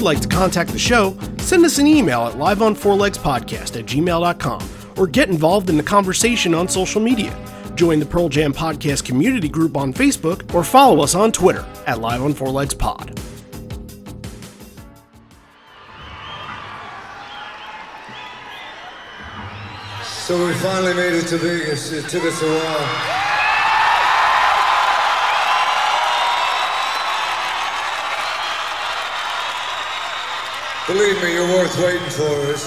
you'd like to contact the show, send us an email at liveonfourlegspodcast at gmail.com or get involved in the conversation on social media. Join the Pearl Jam Podcast community group on Facebook or follow us on Twitter at Live on Four Legs So we finally made it to Vegas. It took us a while. Believe me, you're worth waiting for us.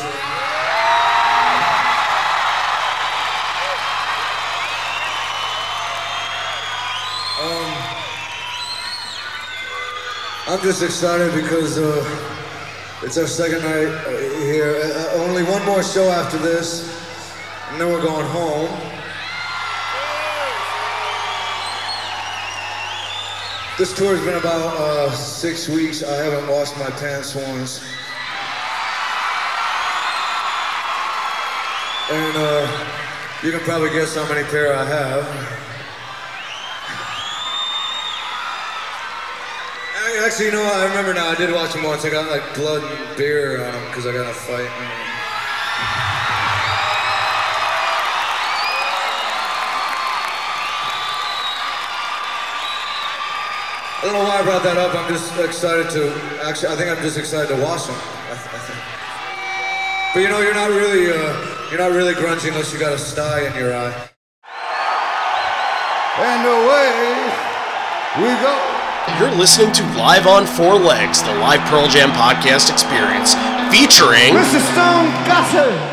Um, I'm just excited because uh, it's our second night uh, here. Uh, uh, only one more show after this, and then we're going home. This tour's been about uh, six weeks. I haven't washed my pants once. And uh, you can probably guess how many pair I have. Actually, you know what? I remember now. I did watch them once. I got like blood and beer on them because I got in a fight. I don't know why I brought that up. I'm just excited to actually. I think I'm just excited to watch them. I. But you know, you're not really. Uh, you're not really grungy unless you got a sty in your eye. And away we go. You're listening to Live on Four Legs, the live Pearl Jam podcast experience, featuring Mr. Stone Gossard.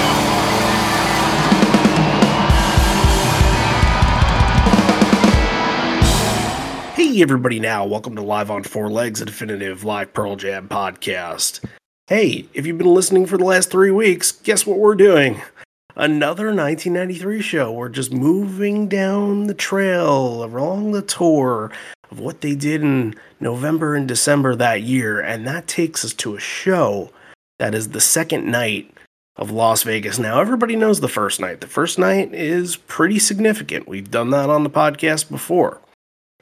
Hey, everybody, now, welcome to Live on Four Legs, a definitive live Pearl Jam podcast. Hey, if you've been listening for the last three weeks, guess what we're doing? Another 1993 show. We're just moving down the trail along the tour of what they did in November and December that year, and that takes us to a show that is the second night of Las Vegas. Now, everybody knows the first night. The first night is pretty significant. We've done that on the podcast before.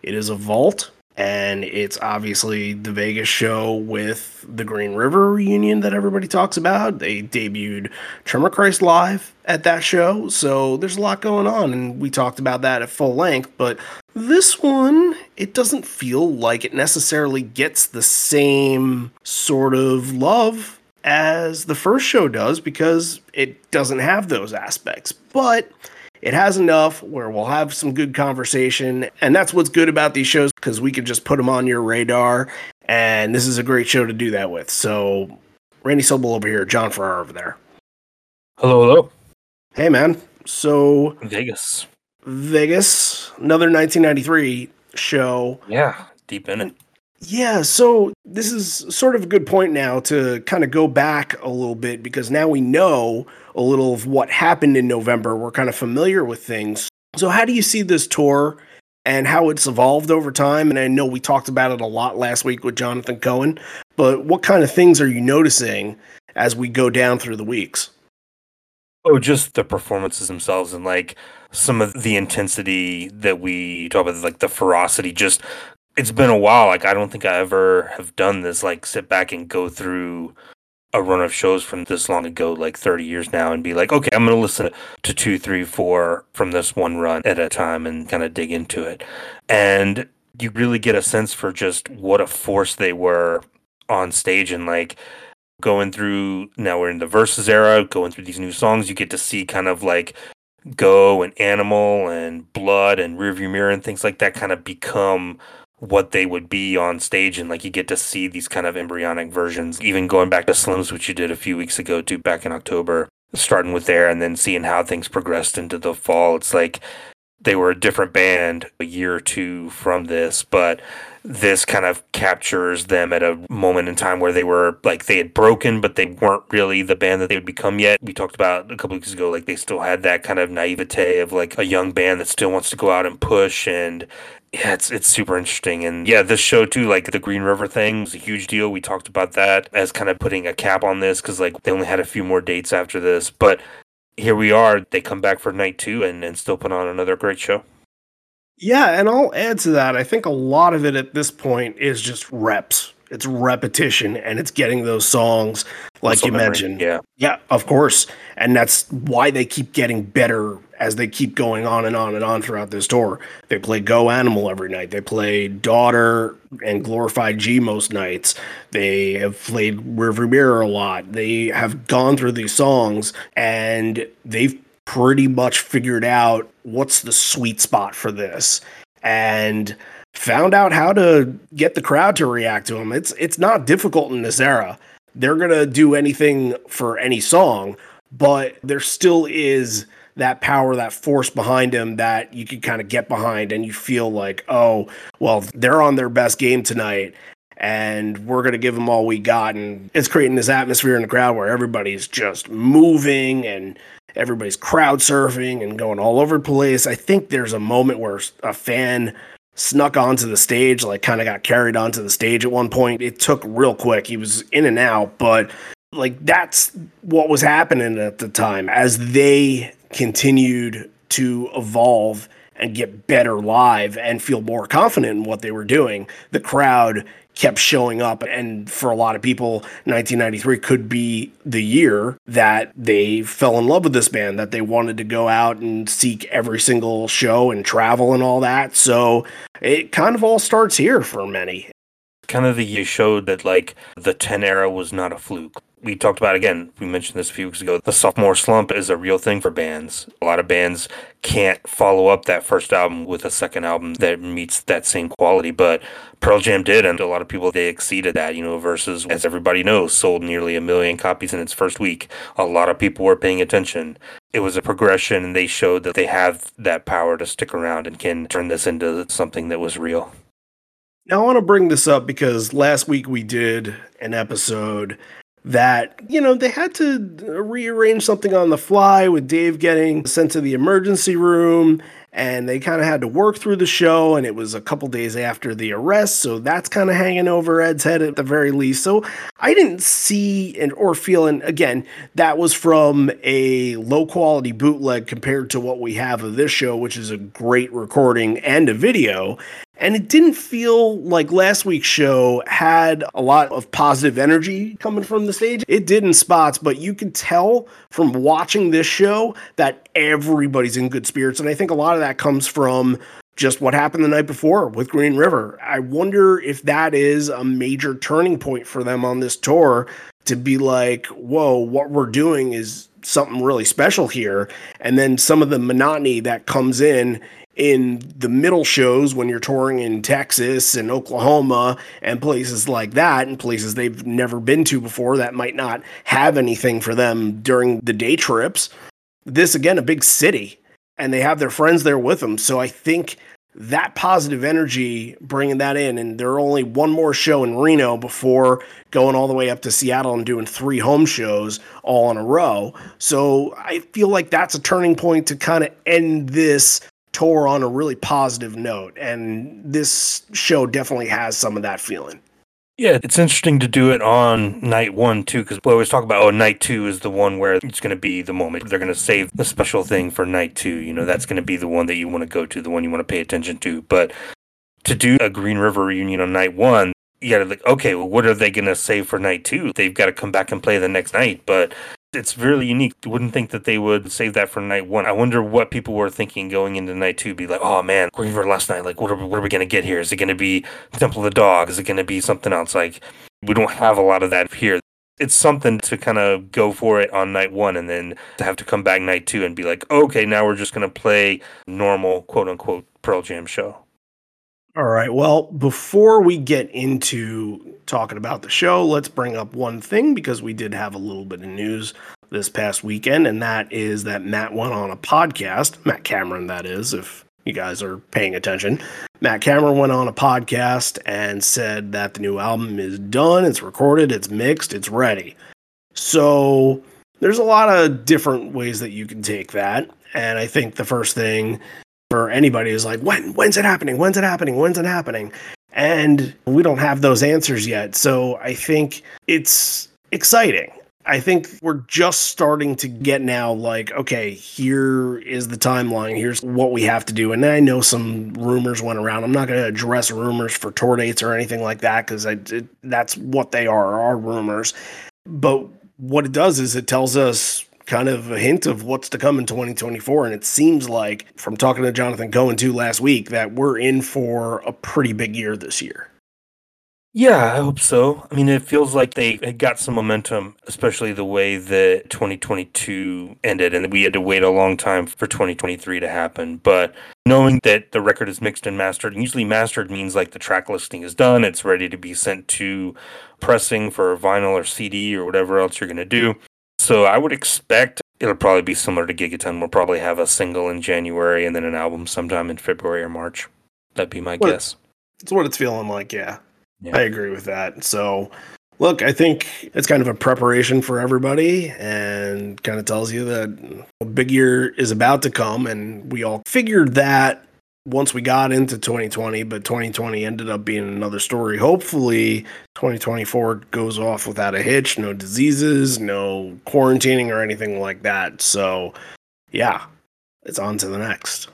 It is a vault, and it's obviously the Vegas show with the Green River reunion that everybody talks about. They debuted Tremor Christ live at that show, so there's a lot going on, and we talked about that at full length. But this one, it doesn't feel like it necessarily gets the same sort of love as the first show does because it doesn't have those aspects. But it has enough where we'll have some good conversation. And that's what's good about these shows because we can just put them on your radar. And this is a great show to do that with. So, Randy Sobel over here, John Farrar over there. Hello, hello. Hey, man. So, Vegas. Vegas, another 1993 show. Yeah, deep in it. Yeah, so this is sort of a good point now to kind of go back a little bit because now we know a little of what happened in November. We're kind of familiar with things. So, how do you see this tour and how it's evolved over time? And I know we talked about it a lot last week with Jonathan Cohen, but what kind of things are you noticing as we go down through the weeks? Oh, just the performances themselves and like some of the intensity that we talk about, like the ferocity, just it's been a while. Like I don't think I ever have done this. Like sit back and go through a run of shows from this long ago, like 30 years now, and be like, okay, I'm going to listen to two, three, four from this one run at a time and kind of dig into it. And you really get a sense for just what a force they were on stage and like going through now we're in the Vs. era, going through these new songs, you get to see kind of like Go and Animal and Blood and Rearview Mirror and things like that kind of become what they would be on stage and like you get to see these kind of embryonic versions even going back to Slim's which you did a few weeks ago too back in october starting with there and then seeing how things progressed into the fall it's like they were a different band a year or two from this but this kind of captures them at a moment in time where they were like they had broken, but they weren't really the band that they would become yet. We talked about a couple weeks ago, like they still had that kind of naivete of like a young band that still wants to go out and push and yeah, it's it's super interesting. And yeah, this show too, like the Green River thing was a huge deal. We talked about that as kind of putting a cap on this because like they only had a few more dates after this. But here we are. They come back for night two and, and still put on another great show. Yeah, and I'll add to that. I think a lot of it at this point is just reps. It's repetition and it's getting those songs like you memory. mentioned. Yeah. Yeah, of course. And that's why they keep getting better as they keep going on and on and on throughout this tour. They play Go Animal every night. They play Daughter and Glorified G most nights. They have played Rearview Mirror a lot. They have gone through these songs and they've pretty much figured out what's the sweet spot for this and found out how to get the crowd to react to them. It's it's not difficult in this era. They're going to do anything for any song, but there still is that power, that force behind them that you can kind of get behind and you feel like, "Oh, well, they're on their best game tonight." And we're going to give them all we got. And it's creating this atmosphere in the crowd where everybody's just moving and everybody's crowd surfing and going all over the place. I think there's a moment where a fan snuck onto the stage, like kind of got carried onto the stage at one point. It took real quick. He was in and out, but like that's what was happening at the time as they continued to evolve and get better live and feel more confident in what they were doing. The crowd kept showing up. And for a lot of people, 1993 could be the year that they fell in love with this band, that they wanted to go out and seek every single show and travel and all that. So it kind of all starts here for many. Kind of the year showed that like the 10 era was not a fluke we talked about again, we mentioned this a few weeks ago. The sophomore slump is a real thing for bands. A lot of bands can't follow up that first album with a second album that meets that same quality, but Pearl Jam did, and a lot of people they exceeded that, you know, versus as everybody knows, sold nearly a million copies in its first week. A lot of people were paying attention. It was a progression, and they showed that they have that power to stick around and can turn this into something that was real. Now, I want to bring this up because last week we did an episode that, you know, they had to rearrange something on the fly with Dave getting sent to the emergency room and they kind of had to work through the show and it was a couple days after the arrest so that's kind of hanging over ed's head at the very least. So i didn't see and or feel and again that was from a low quality bootleg compared to what we have of this show which is a great recording and a video and it didn't feel like last week's show had a lot of positive energy coming from the stage. It did in spots, but you could tell from watching this show that everybody's in good spirits. And I think a lot of that comes from just what happened the night before with Green River. I wonder if that is a major turning point for them on this tour to be like, whoa, what we're doing is something really special here. And then some of the monotony that comes in in the middle shows when you're touring in Texas and Oklahoma and places like that, and places they've never been to before that might not have anything for them during the day trips. This, again, a big city, and they have their friends there with them. So I think that positive energy, bringing that in, and there are only one more show in Reno before going all the way up to Seattle and doing three home shows all in a row. So I feel like that's a turning point to kind of end this tour on a really positive note. And this show definitely has some of that feeling. Yeah, it's interesting to do it on night one too, because we always talk about oh, night two is the one where it's going to be the moment they're going to save the special thing for night two. You know, that's going to be the one that you want to go to, the one you want to pay attention to. But to do a Green River reunion on night one, you got to like, okay, well, what are they going to save for night two? They've got to come back and play the next night. But it's really unique. You Wouldn't think that they would save that for night one. I wonder what people were thinking going into night two. Be like, oh man, Green River last night. Like, what are, we, what are we to get here? Is it to be Temple of the Dog? Is it to be something else? Like, we don't have a lot of that here. it's something to kind of go for it on night one and then to have to come back night two and be like, okay, now we're just to play normal quote unquote Pearl Jam show. All right. Well, before we get into talking about the show, let's bring up one thing because we did have a little bit of news this past weekend, and that is that Matt went on a podcast, Matt Cameron, that is, if you guys are paying attention. Matt Cameron went on a podcast and said that the new album is done, it's recorded, it's mixed, it's ready. So there's a lot of different ways that you can take that. And I think the first thing for anybody is like, when? When's it happening? When's it happening? When's it happening? And we don't have those answers yet. So I think it's exciting. I think we're just starting to get now like, okay, here is the timeline. Here's what we have to do. And I know some rumors went around. I'm not going to address rumors for tour dates or anything like that because that's what they are, are rumors. But what it does is it tells us kind of a hint of what's to come in 2024. And it seems like, from talking to Jonathan Cohen too last week, that we're in for a pretty big year this year. Yeah, I hope so. I mean, it feels like they got some momentum, especially the way that 2022 ended, and we had to wait a long time for 2023 to happen. But knowing that the record is mixed and mastered, and usually mastered means like the track listing is done, it's ready to be sent to pressing for vinyl or CD or whatever else you're going to do. So I would expect it'll probably be similar to Gigaton. We'll probably have a single in January and then an album sometime in February or March. That'd be my what, guess. That's what it's feeling like, yeah. Yeah. I agree with that. So, look, I think it's kind of a preparation for everybody and kind of tells you that a big year is about to come. And we all figured that once we got into 2020, but 2020 ended up being another story. Hopefully, 2024 goes off without a hitch, no diseases, no quarantining or anything like that. So, yeah, it's on to the next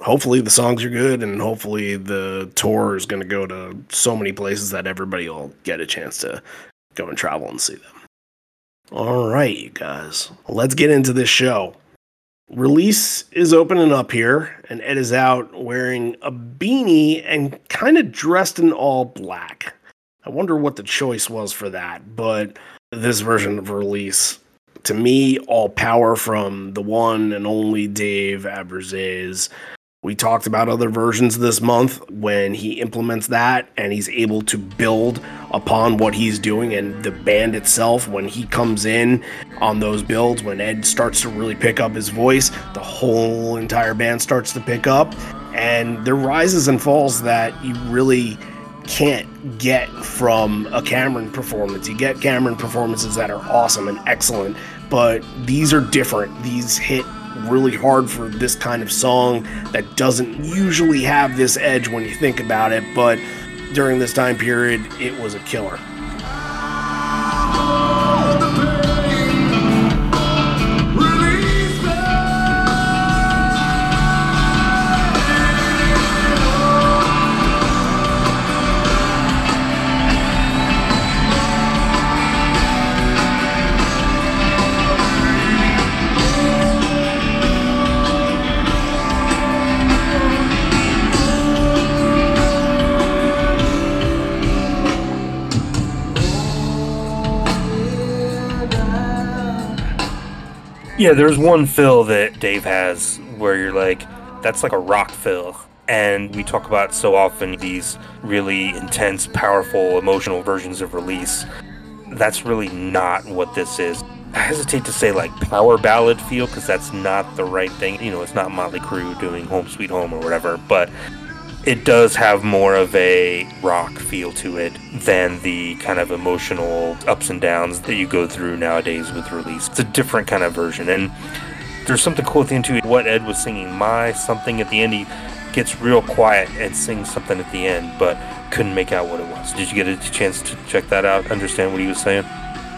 hopefully the songs are good and hopefully the tour is going to go to so many places that everybody will get a chance to go and travel and see them. All right, you guys, let's get into this show. Release is opening up here, and Ed is out wearing a beanie and kind of dressed in all black. I wonder what the choice was for that, but this version of release, to me, all power from the one and only Dave Abbruzzese we talked about other versions this month when he implements that and he's able to build upon what he's doing and the band itself when he comes in on those builds when Ed starts to really pick up his voice the whole entire band starts to pick up and there rises and falls that you really can't get from a Cameron performance. You get Cameron performances that are awesome and excellent, but these are different. These hit really hard for this kind of song that doesn't usually have this edge when you think about it, but during this time period, it was a killer. Yeah, there's one fill that Dave has where you're like, that's like a rock fill. And we talk about so often these really intense, powerful, emotional versions of release. That's really not what this is. I hesitate to say like power ballad feel because that's not the right thing. You know, it's not Motley Crue doing Home Sweet Home or whatever, but it does have more of a rock feel to it than the kind of emotional ups and downs that you go through nowadays with release. It's a different kind of version. And there's something cool at the end too. What Ed was singing, my something at the end, he gets real quiet and sings something at the end, but couldn't make out what it was. Did you get a chance to check that out, understand what he was saying?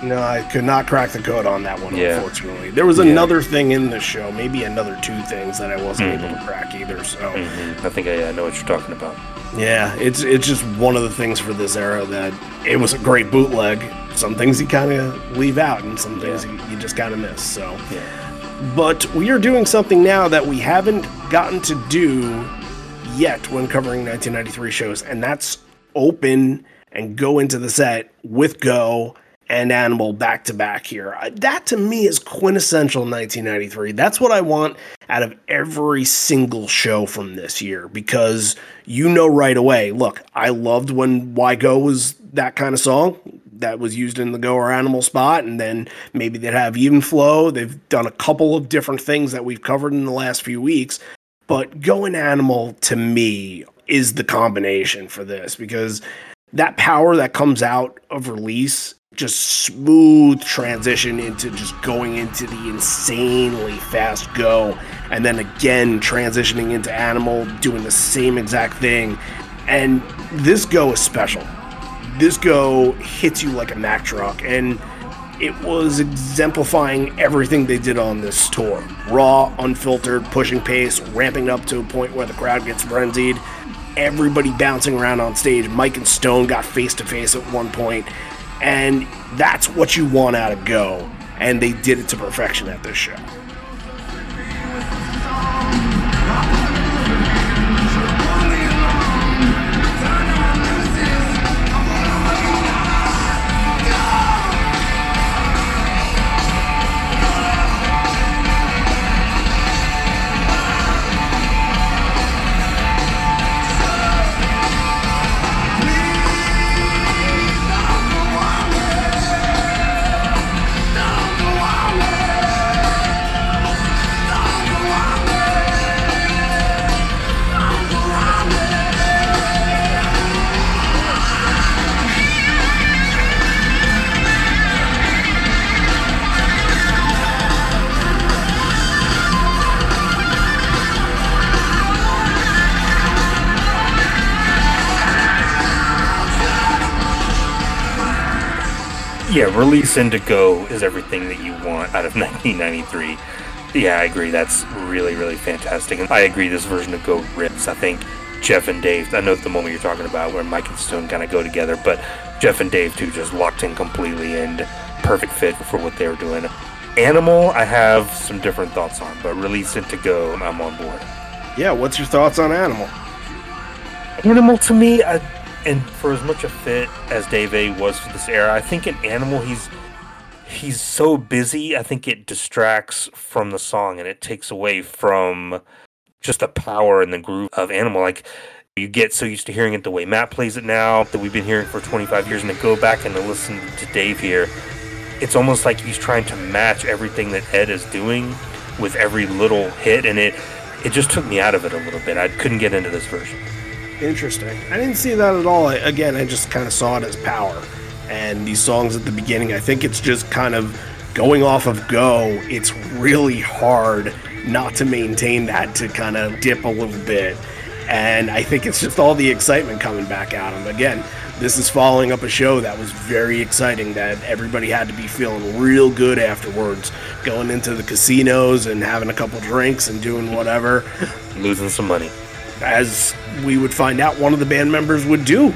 No, I could not crack the code on that one, yeah. unfortunately. There was yeah. another thing in the show, maybe another two things that I wasn't mm-hmm. able to crack either. So mm-hmm. I think I, I know what you're talking about. Yeah, it's it's just one of the things for this era that it was a great bootleg. Some things you kind of leave out, and some things yeah. you, you, just kind of miss. So, yeah. but we are doing something now that we haven't gotten to do yet when covering 1993 shows, and that's open and go into the set with Go and Animal back to back here. That to me is quintessential 1993. That's what I want out of every single show from this year because you know right away. Look, I loved when Why Go was that kind of song that was used in the Go or Animal spot, and then maybe they'd have Even Flow. They've done a couple of different things that we've covered in the last few weeks. But Going Animal to me is the combination for this because that power that comes out of release just smooth transition into just going into the insanely fast go and then again transitioning into animal doing the same exact thing. And this go is special. This go hits you like a mack truck and it was exemplifying everything they did on this tour. Raw unfiltered pushing pace ramping up to a point where the crowd gets frenzied. Everybody bouncing around on stage. Mike and stone got face to face at one point and that's what you want out of go. And they did it to perfection at this show release Indigo is everything that you want out of 1993. Yeah, I agree. That's really, really fantastic. And I agree this version of Go rips. I think Jeff and Dave, I know the moment you're talking about where Mike and Stone kind of go together, but Jeff and Dave too just locked in completely and perfect fit for what they were doing. Animal, I have some different thoughts on, but release Indigo, I'm on board. Yeah, what's your thoughts on Animal? Animal to me, I and for as much a fit as Dave A was for this era, I think in Animal he's he's so busy. I think it distracts from the song and it takes away from just the power and the groove of Animal. Like you get so used to hearing it the way Matt plays it now that we've been hearing for 25 years, and to go back and to listen to Dave here, it's almost like he's trying to match everything that Ed is doing with every little hit, and it it just took me out of it a little bit. I couldn't get into this version. Interesting. I didn't see that at all. Again, I just kind of saw it as power. And these songs at the beginning, I think it's just kind of going off of go. It's really hard not to maintain that to kind of dip a little bit. And I think it's just all the excitement coming back at them. Again, this is following up a show that was very exciting that everybody had to be feeling real good afterwards, going into the casinos and having a couple drinks and doing whatever. Losing some money as we would find out one of the band members would do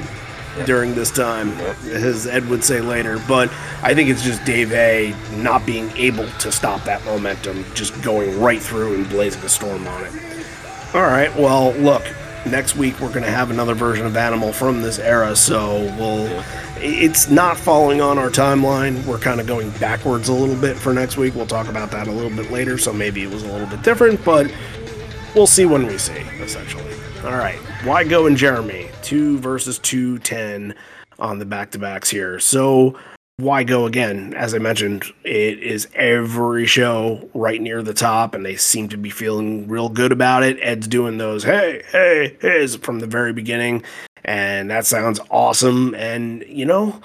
during this time, as Ed would say later. But I think it's just Dave A not being able to stop that momentum, just going right through and blazing a storm on it. All right, well, look, next week we're going to have another version of Animal from this era, so we'll. It's not following on our timeline. We're kind of going backwards a little bit for next week. We'll talk about that a little bit later, so maybe it was a little bit different, but we'll see when we see, essentially. All right. Why go and Jeremy? Two versus two ten on the back to backs here. So why go again? As I mentioned, it is every show right near the top, and they seem to be feeling real good about it. Ed's doing those hey, hey, hey's from the very beginning, and that sounds awesome. And you know,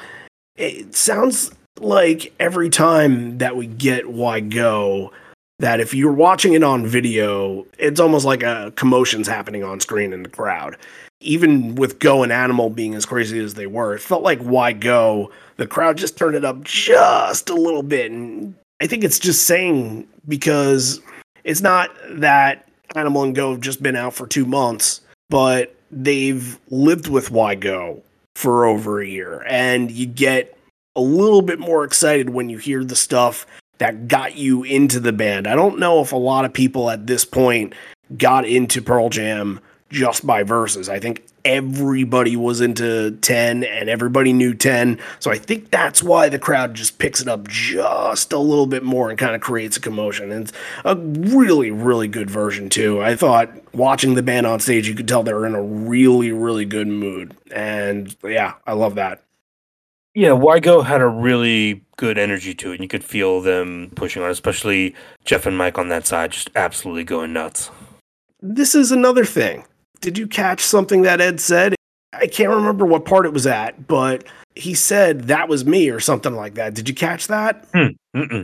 it sounds like every time that we get why go, that if you're watching it on video, it's almost like a commotion's happening on screen in the crowd. Even with Go and Animal being as crazy as they were, it felt like why Go, the crowd just turned it up just a little bit. And I think it's just saying because it's not that Animal and Go have just been out for two months, but they've lived with Why Go for over a year. And you get a little bit more excited when you hear the stuff that got you into the band. I don't know if a lot of people at this point got into Pearl Jam just by verses. I think everybody was into 10 and everybody knew 10. So I think that's why the crowd just picks it up just a little bit more and kind of creates a commotion. And it's a really, really good version, too. I thought watching the band on stage, you could tell they were in a really, really good mood. And yeah, I love that. Yeah, Why Go had a really good energy to it. and You could feel them pushing on, especially Jeff and Mike on that side, just absolutely going nuts. This is another thing did you catch something that Ed said? I can't remember what part it was at, but he said that was me or something like that. Did you catch that? Hmm.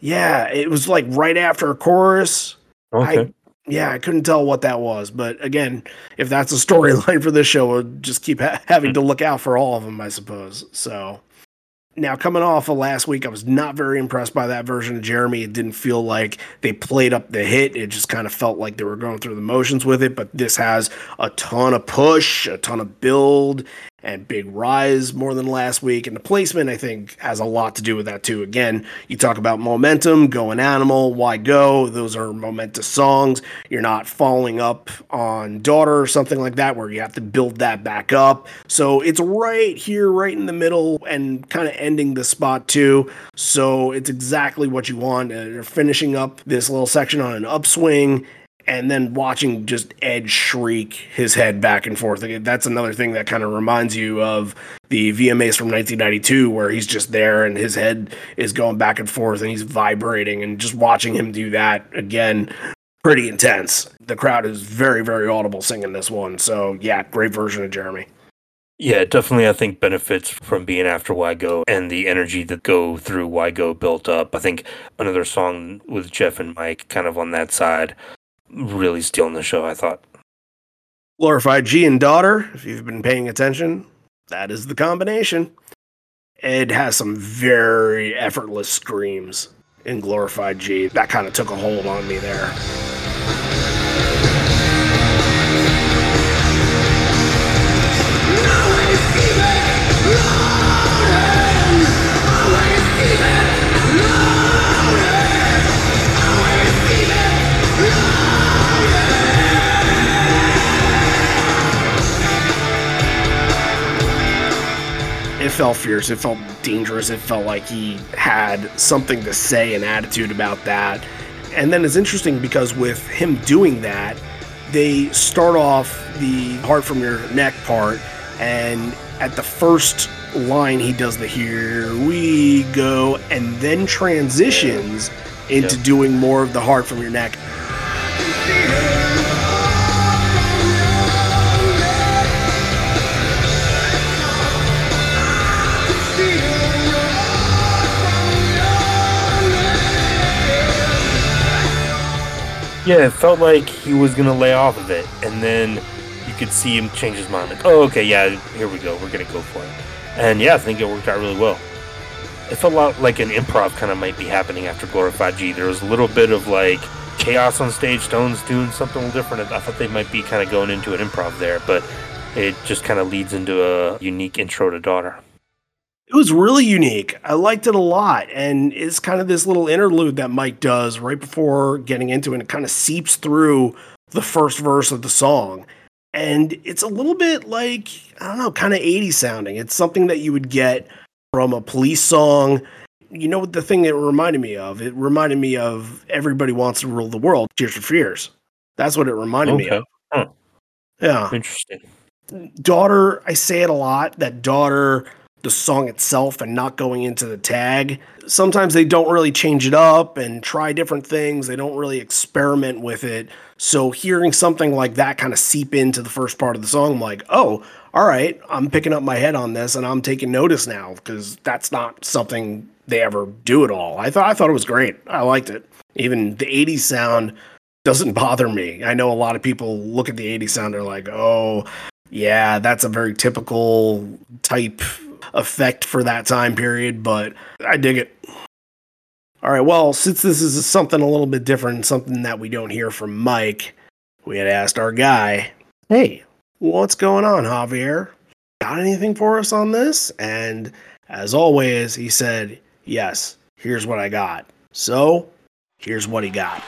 Yeah, it was like right after a chorus. Okay. I, yeah, I couldn't tell what that was, but again, if that's a storyline for this show, we'll just keep ha- having to mm-hmm. look out for all of them, I suppose. So now, coming off of last week, I was not very impressed by that version of Jeremy. It didn't feel like they played up the hit. It just kind of felt like they were going through the motions with it. But this has a ton of push, a ton of build, and big rise more than last week. And the placement, I think, has a lot to do with that too. Again, you talk about momentum, going animal, why go? Those are momentous songs. You're not following up on daughter or something like that where you have to build that back up. So it's right here, right in the middle, and kind of ending the spot too. So it's exactly what you want. Uh, they're finishing up this little section on an upswing and then watching just Ed shriek his head back and forth. That's another thing that kind of reminds you of the VMAs from 1992, where he's just there and his head is going back and forth and he's vibrating, and just watching him do that again, pretty intense. The crowd is very, very audible singing this one. So, yeah, great version of Jeremy. Yeah, definitely. I think benefits from being after Why Go and the energy that go through Why Go built up. I think another song with Jeff and Mike kind of on that side really stealing the show, I thought. Glorified G and daughter, if you've been paying attention, that is the combination. Ed has some very effortless screams in Glorified G. That kind of took a hold on me there. It felt fierce. It felt dangerous. It felt like he had something to say, an attitude about that. And then it's interesting because with him doing that, they start off the heart from your neck part, and at the first line, he does the here we go, and then transitions into yep. doing more of the heart from your neck. Yeah, it felt like he was gonna lay off of it, and then you could see him change his mind. Like, oh, okay, yeah, here we go. We're gonna go for it. And yeah, I think it worked out really well. It felt a lot like an improv kind of might be happening after Glorified G. There was a little bit of like chaos on stage, Stones doing something a little different. I thought they might be kind of going into an improv there, but it just kind of leads into a unique intro to Daughter it was really unique. I liked it a lot. And it's kind of this little interlude that Mike does right before getting into it. And It kind of seeps through the first verse of the song. And it's a little bit like, I don't know, kind of 80 sounding. It's something that you would get from a police song. You know what the thing it reminded me of? It reminded me of Everybody Wants to Rule the World, Tears for Fears. That's what it reminded okay. me of. Huh. Yeah. Interesting. Daughter, I say it a lot that daughter the song itself and not going into the tag. Sometimes they don't really change it up and try different things. They don't really experiment with it. So hearing something like that kind of seep into the first part of the song, I'm like, oh, all right, I'm picking up my head on this and I'm taking notice now because that's not something they ever do at all. I thought I thought it was great. I liked it. Even the 80s sound doesn't bother me. I know a lot of people look at the 80s sound, they're like, oh, yeah, that's a very typical type effect for that time period, but I dig it. All right, well, since this is something a little bit different, something that we don't hear from Mike, we had asked our guy, hey, what's going on, Javier? Got anything for us on this? And as always, he said, yes, here's what I got. So, here's what he got.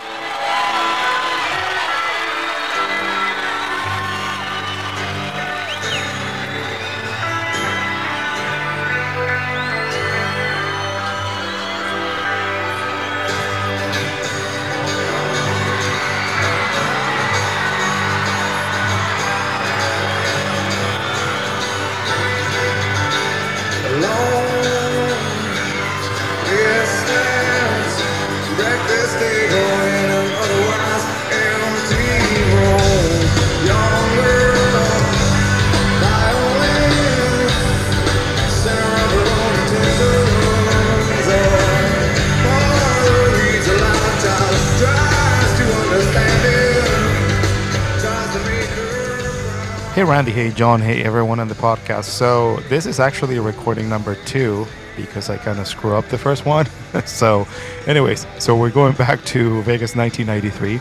Hey, Randy. Hey, John. Hey, everyone on the podcast. So, this is actually a recording number two because I kind of screw up the first one. so, anyways, so we're going back to Vegas 1993.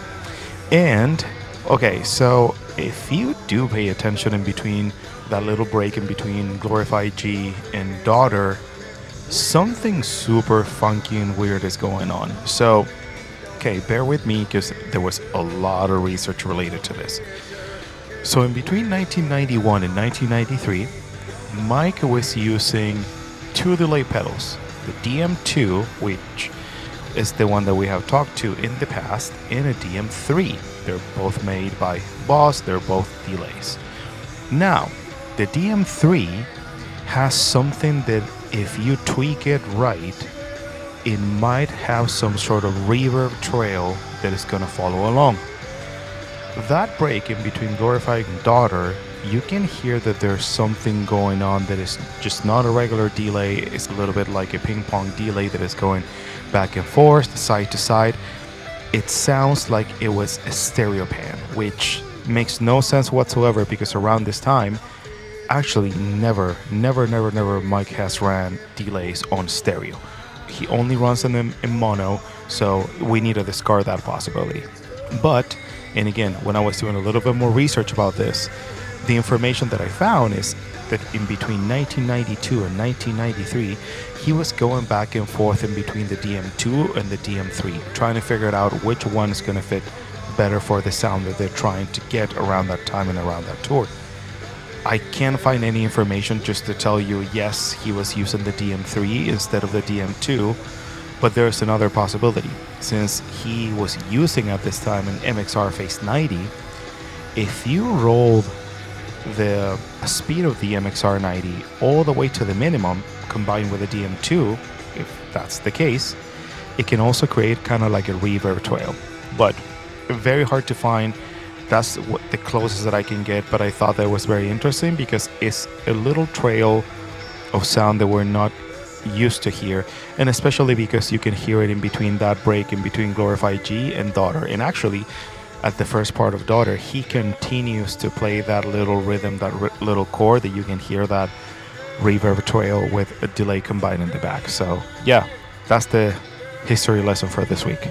And, okay, so if you do pay attention in between that little break in between Glorified G and Daughter, something super funky and weird is going on. So, okay, bear with me because there was a lot of research related to this. So, in between 1991 and 1993, Mike was using two delay pedals the DM2, which is the one that we have talked to in the past, and a DM3. They're both made by Boss, they're both delays. Now, the DM3 has something that if you tweak it right, it might have some sort of reverb trail that is going to follow along. That break in between Glorified and Daughter, you can hear that there's something going on that is just not a regular delay. It's a little bit like a ping pong delay that is going back and forth, side to side. It sounds like it was a stereo pan, which makes no sense whatsoever because around this time, actually never, never, never, never Mike has ran delays on stereo. He only runs them in mono, so we need to discard that possibility. But, and again, when I was doing a little bit more research about this, the information that I found is that in between 1992 and 1993, he was going back and forth in between the DM2 and the DM3, trying to figure out which one is going to fit better for the sound that they're trying to get around that time and around that tour. I can't find any information just to tell you, yes, he was using the DM3 instead of the DM2, but there's another possibility. Since he was using at this time an MXR Phase 90, if you rolled the speed of the MXR 90 all the way to the minimum combined with a DM2, if that's the case, it can also create kind of like a reverb trail. But very hard to find. That's what the closest that I can get, but I thought that was very interesting because it's a little trail of sound that we're not used to hear, and especially because you can hear it in between that break in between Glorified G and Daughter. And actually, at the first part of Daughter, he continues to play that little rhythm, that r- little chord that you can hear that reverb trail with a delay combined in the back. So, yeah, that's the history lesson for this week.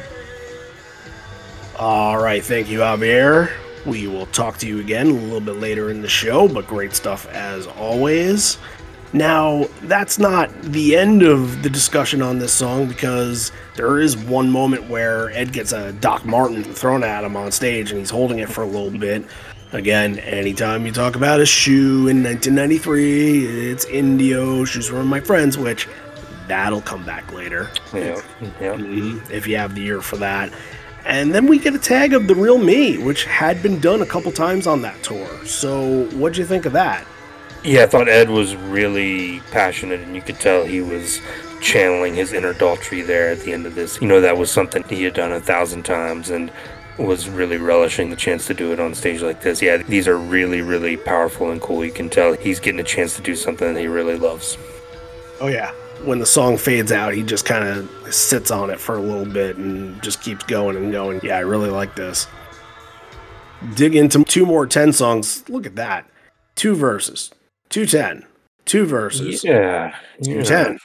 All right, thank you, Javier. We will talk to you again a little bit later in the show, but great stuff as always. Now, that's not the end of the discussion on this song because there is one moment where Ed gets a Doc Martin thrown at him on stage and he's holding it for a little bit. Again, anytime you talk about a shoe in 1993, it's Indio, shoes from my friends, which that'll come back later. Yeah, yeah. Mhm, if you have the ear for that. And then we get a tag of The Real Me, which had been done a couple times on that tour. So, what'd you think of that? Yeah, I thought Ed was really passionate, and you could tell he was channeling his inner Daltrey there at the end of this. You know, that was something he had done a thousand times and was really relishing the chance to do it on stage like this. Yeah, these are really, really powerful and cool. You can tell he's getting a chance to do something that he really loves. Oh, yeah. When the song fades out, he just kind of sits on it for a little bit and just keeps going and going. Yeah, I really like this. Dig into two more 10 songs. Look at that. Two Vs., two 10, two Vs., Yeah, 210. yeah.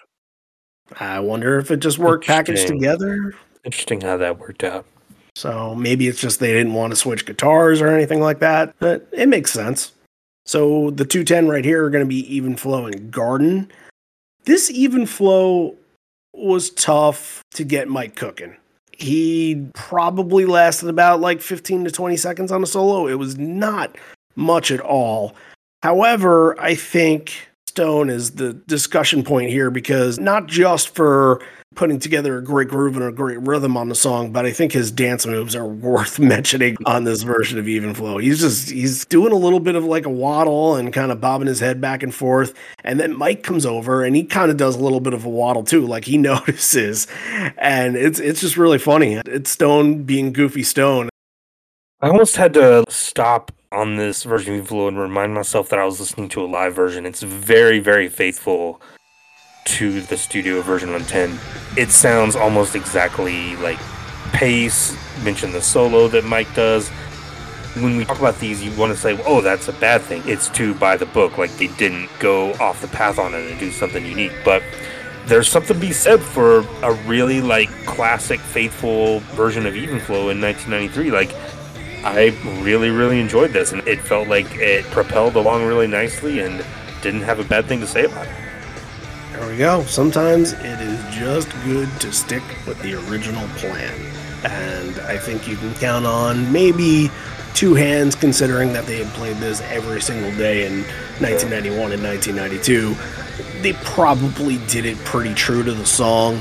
I wonder if it just worked packaged together. Interesting how that worked out. So maybe it's just they didn't want to switch guitars or anything like that, but it makes sense. So the 210 right here are going to be even flow and garden. This even flow was tough to get Mike cooking. He probably lasted about like 15 to 20 seconds on a solo. It was not much at all. However, I think Stone is the discussion point here because not just for putting together a great groove and a great rhythm on the song, but I think his dance moves are worth mentioning on this version of Even Flow. He's just he's doing a little bit of like a waddle and kind of bobbing his head back and forth. And then Mike comes over and he kind of does a little bit of a waddle too, like he notices. And it's it's just really funny. It's Stone being goofy Stone. I almost had to stop on this version of Flow and remind myself that I was listening to a live version. It's very, very faithful to the studio version 110. It sounds almost exactly like Pace mentioned the solo that Mike does. when we talk about these, you want to say, oh, that's a bad thing. It's too by the book. Like they didn't go off the path on it and do something unique. But there's something to be said for a really like classic, faithful version of Even Flow in 1993. Like I really, really enjoyed this, and it felt like it propelled along really nicely and didn't have a bad thing to say about it. There we go. Sometimes it is just good to stick with the original plan. And I think you can count on maybe two hands considering that they had played this every single day in 1991 and 1992. They probably did it pretty true to the song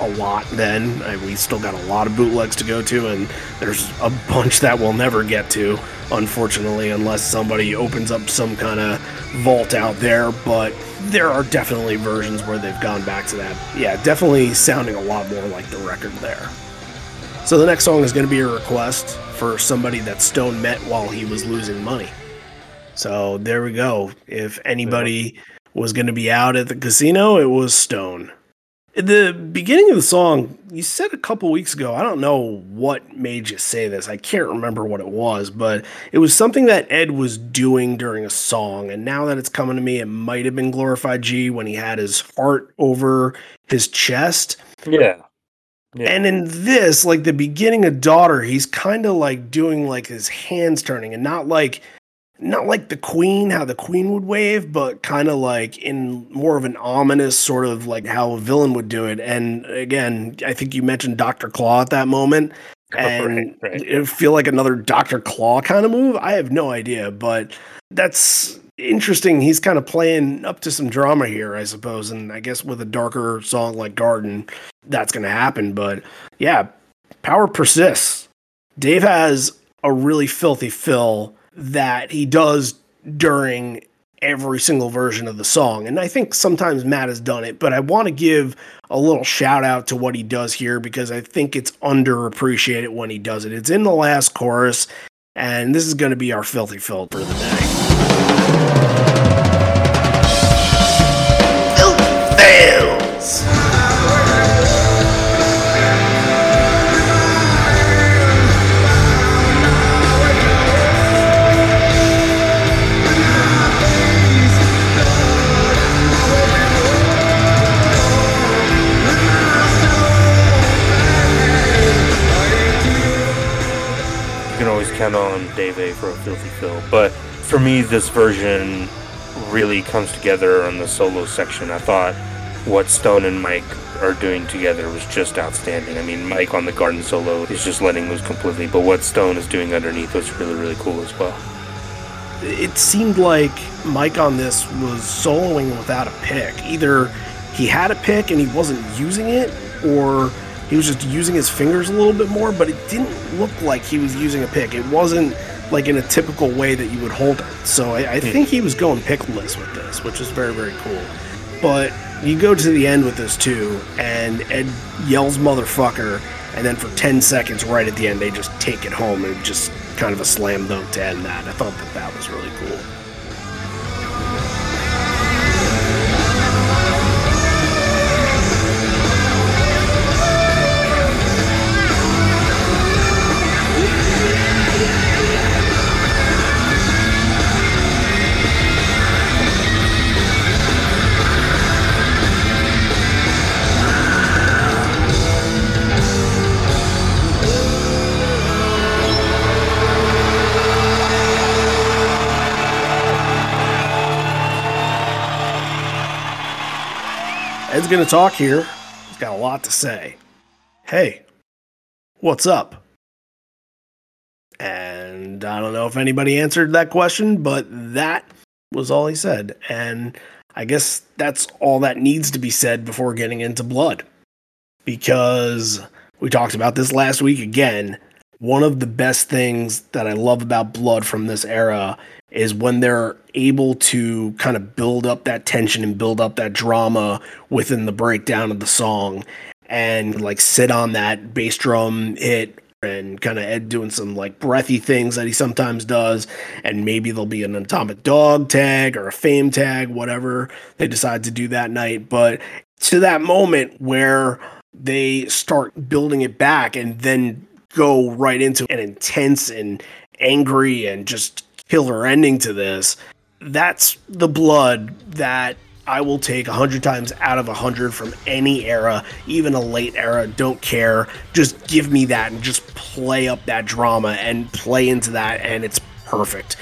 a lot then. I, we still got a lot of bootlegs to go to, and there's a bunch that we'll never get to, unfortunately, unless somebody opens up some kind of vault out there. But there are definitely versions where they've gone back to that. Yeah, definitely sounding a lot more like the record there. So the next song is going to be a request for somebody that Stone met while he was losing money. So there we go. If anybody was going to be out at the casino, it was Stone. At the beginning of the song, you said a couple weeks ago, I don't know what made you say this. I can't remember what it was, but it was something that Ed was doing during a song. And now that it's coming to me, it might have been Glorified G when he had his heart over his chest. Yeah. yeah. And in this, like the beginning of Daughter, he's kind of like doing like his hands turning and not like not like the queen how the queen would wave but kind of like in more of an ominous sort of like how a villain would do it. And again i think you mentioned dr claw at that moment. And Right, right. it feel like another dr claw kind of move? I have no idea but that's interesting. He's kind of playing up to some drama here i suppose. And i guess with a darker song like garden that's going to happen. But yeah power persists. Dave has a really filthy fill that he does during every single version of the song. And I think sometimes Matt has done it, but I want to give a little shout out to what he does here because I think it's underappreciated when he does it. It's in the last chorus, and this is going to be our filthy fill for the day. For a filthy fill. But for me, this version really comes together on the solo section. I thought what Stone and Mike are doing together was just outstanding. I mean, Mike on the garden solo is just letting loose completely, but what Stone is doing underneath was really, really cool as well. it seemed like Mike on this was soloing without a pick. Either he had a pick and he wasn't using it, or he was just using his fingers a little bit more, but it didn't look like he was using a pick. It wasn't like in a typical way that you would hold it. So I, I hmm. think he was going pickless with this, which is very, very cool. But you go to the end with this too, and Ed yells motherfucker, and then for 10 seconds right at the end, they just take it home and just kind of a slam dunk to end that. I thought that that was really cool. Going to talk here. He's got a lot to say. Hey, what's up? And I don't know if anybody answered that question, but that was all he said. And I guess that's all that needs to be said before getting into blood. Because we talked about this last week again. One of the best things that I love about blood from this era is when they're able to kind of build up that tension and build up that drama within the breakdown of the song and like sit on that bass drum hit and kind of Ed doing some like breathy things that he sometimes does. And maybe there'll be an atomic dog tag or a fame tag, whatever they decide to do that night. But to that moment where they start building it back and then go right into an intense and angry and just killer ending to this. That's the blood that I will take 100 times out of 100 from any era, even a late era. Don't care. Just give me that and just play up that drama and play into that, and it's perfect.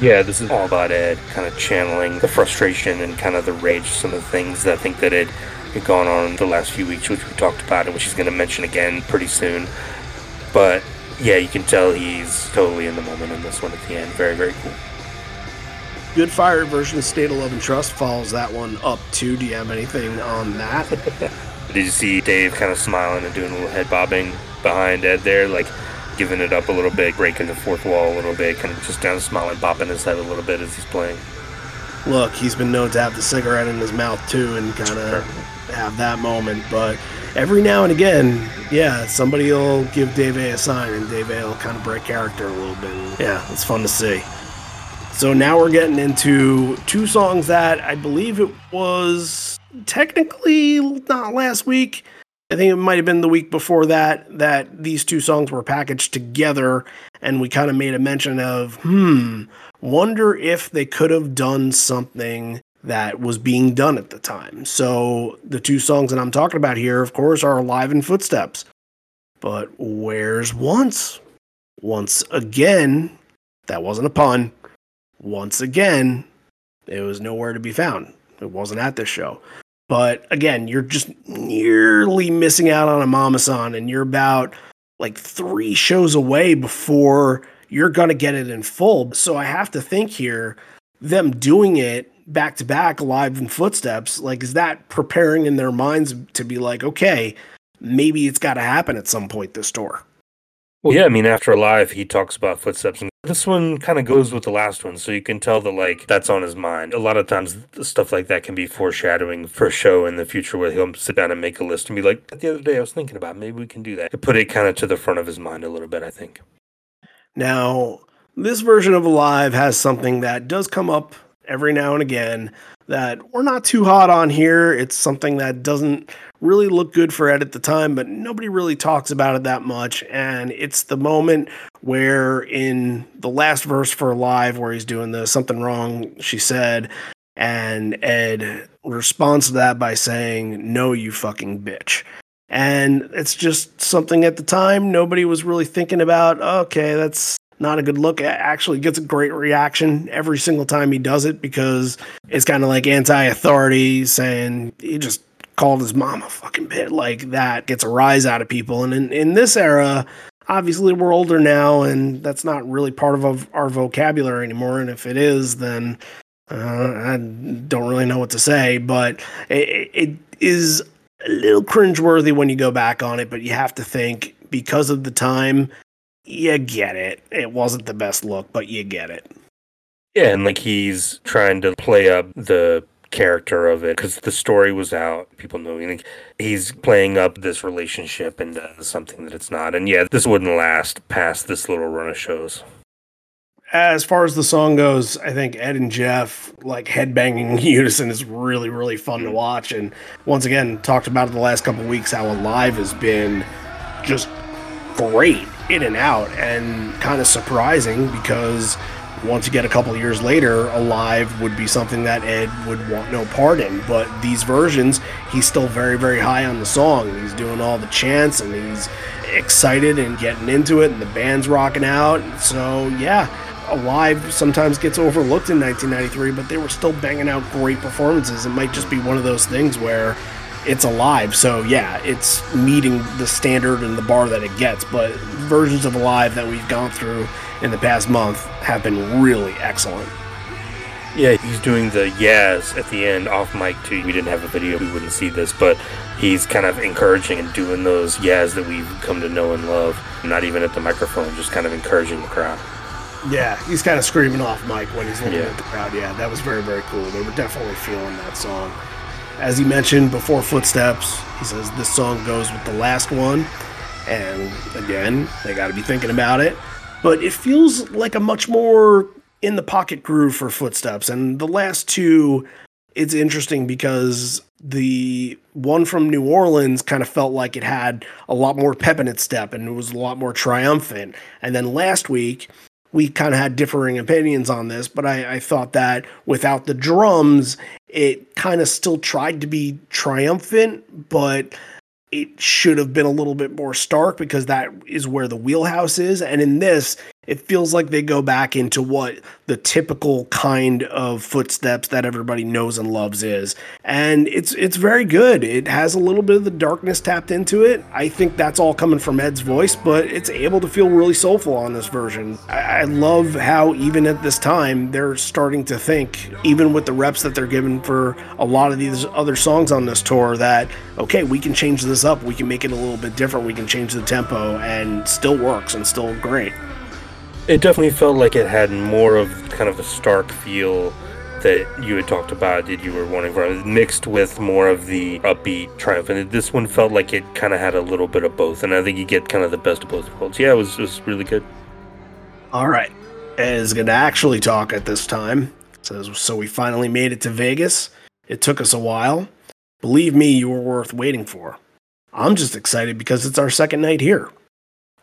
Yeah, this is all about Ed kind of channeling the frustration and kind of the rage, some of the things that I think that had gone on the last few weeks, which we talked about and which he's going to mention again pretty soon. But yeah, you can tell he's totally in the moment in this one at the end. Very, very cool. Good Fire version of State of Love and Trust follows that one up too. Do you have anything on that? Did you see Dave kind of smiling and doing a little head bobbing behind Ed there, like giving it up a little bit, breaking the fourth wall a little bit, kind of just down smiling, bopping his head a little bit as he's playing. Look, he's been known to have the cigarette in his mouth too and kind of have that moment, but every now and again, yeah, somebody will give Dave A a sign and Dave A will kind of break character a little bit. Yeah, it's fun to see. So now we're getting into two songs that I believe it was technically not last week. I think it might have been the week before that that these two songs were packaged together and we kind of made a mention of, hmm, wonder if they could have done something that was being done at the time. So the two songs that I'm talking about here, of course, are Alive in Footsteps. But where's Once? Once again, that wasn't a pun. Once again, it was nowhere to be found. It wasn't at this show. But again, you're just nearly missing out on a Mama San, and you're about like three shows away before you're going to get it in full. So I have to think here, them doing it back to back live in footsteps, like, is that preparing in their minds to be like, okay, maybe it's got to happen at some point this tour? Well, yeah, I mean, after Alive, he talks about footsteps, and this one kind of goes with the last one, so you can tell that, like, that's on his mind. A lot of times, stuff like that can be foreshadowing for a show in the future where he'll sit down and make a list and be like, the other day I was thinking about, maybe we can do that. To put it kind of to the front of his mind a little bit, I think. Now, this version of Alive has something that does come up every now and again that we're not too hot on here. It's something that doesn't really look good for Ed at the time, but nobody really talks about it that much. And it's the moment where, in the last verse for Live, where he's doing the something wrong, she said, and Ed responds to that by saying, No, you fucking bitch. And it's just something at the time nobody was really thinking about. Okay, that's not a good look. Actually gets a great reaction every single time he does it because it's kind of like anti-authority saying he just called his mom a fucking bit like that gets a rise out of people. And in, in this era, obviously we're older now and that's not really part of our vocabulary anymore. And if it is, then uh, I don't really know what to say, but it, it is a little cringeworthy when you go back on it, but you have to think because of the time you get it. It wasn't the best look, but you get it. Yeah, and like he's trying to play up the character of it because the story was out. People know like, he's playing up this relationship into something that it's not. And yeah, this wouldn't last past this little run of shows. As far as the song goes, I think Ed and Jeff like headbanging unison is really, really fun to mm. watch. And once again, talked about it the last couple weeks how Alive has been just great in and out and kind of surprising because once you get a couple years later, Alive would be something that Ed would want no part in. But these versions, he's still very, very high on the song. He's doing all the chants and he's excited and getting into it, and the band's rocking out. So, yeah, Alive sometimes gets overlooked in 1993, but they were still banging out great performances. It might just be one of those things where it's alive. So yeah, it's meeting the standard and the bar that it gets. But versions of Alive that we've gone through in the past month have been really excellent. Yeah, he's doing the yes at the end off mic too. We didn't have a video, we wouldn't see this, but he's kind of encouraging and doing those yes that we've come to know and love. Not even at the microphone, just kind of encouraging the crowd. Yeah, he's kind of screaming off mic when he's looking Yeah. at the crowd. Yeah, that was very, very cool. They were definitely feeling that song. As he mentioned before Footsteps, he says this song goes with the last one. And again, they got to be thinking about it. But it feels like a much more in the pocket groove for Footsteps. And the last two, it's interesting because the one from New Orleans kind of felt like it had a lot more pep in its step and it was a lot more triumphant. And then last week, we kind of had differing opinions on this, but I, I thought that without the drums, it kind of still tried to be triumphant, but it should have been a little bit more stark because that is where the wheelhouse is. And in this, it feels like they go back into what the typical kind of footsteps that everybody knows and loves is. And it's it's very good. It has a little bit of the darkness tapped into it. I think that's all coming from Ed's voice, but it's able to feel really soulful on this version. I, I love how even at this time they're starting to think, even with the reps that they're given for a lot of these other songs on this tour, that okay, we can change this up, we can make it a little bit different, we can change the tempo and still works and still great. It definitely felt like it had more of kind of a stark feel that you had talked about that you were wanting for mixed with more of the upbeat triumph. And this one felt like it kind of had a little bit of both. And I think you get kind of the best of both worlds. Yeah, it was, was really good. All right. Is to actually talk at this time. Says, so we finally made it to Vegas. It took us a while. Believe me, you were worth waiting for. I'm just excited because it's our second night here.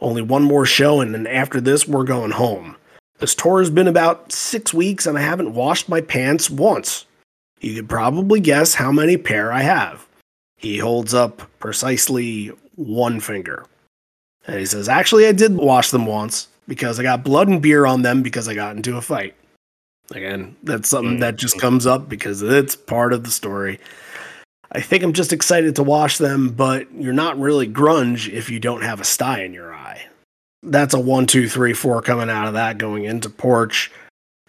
Only one more show, and then after this, we're going home. This tour has been about six weeks, and I haven't washed my pants once. You could probably guess how many pair I have. He holds up precisely one finger. And he says, Actually, I did wash them once because I got blood and beer on them because I got into a fight. Again, that's something hmm. that just comes up because it's part of the story. I think I'm just excited to wash them, but you're not really grunge if you don't have a sty in your eye. That's a one, two, three, four coming out of that, going into porch.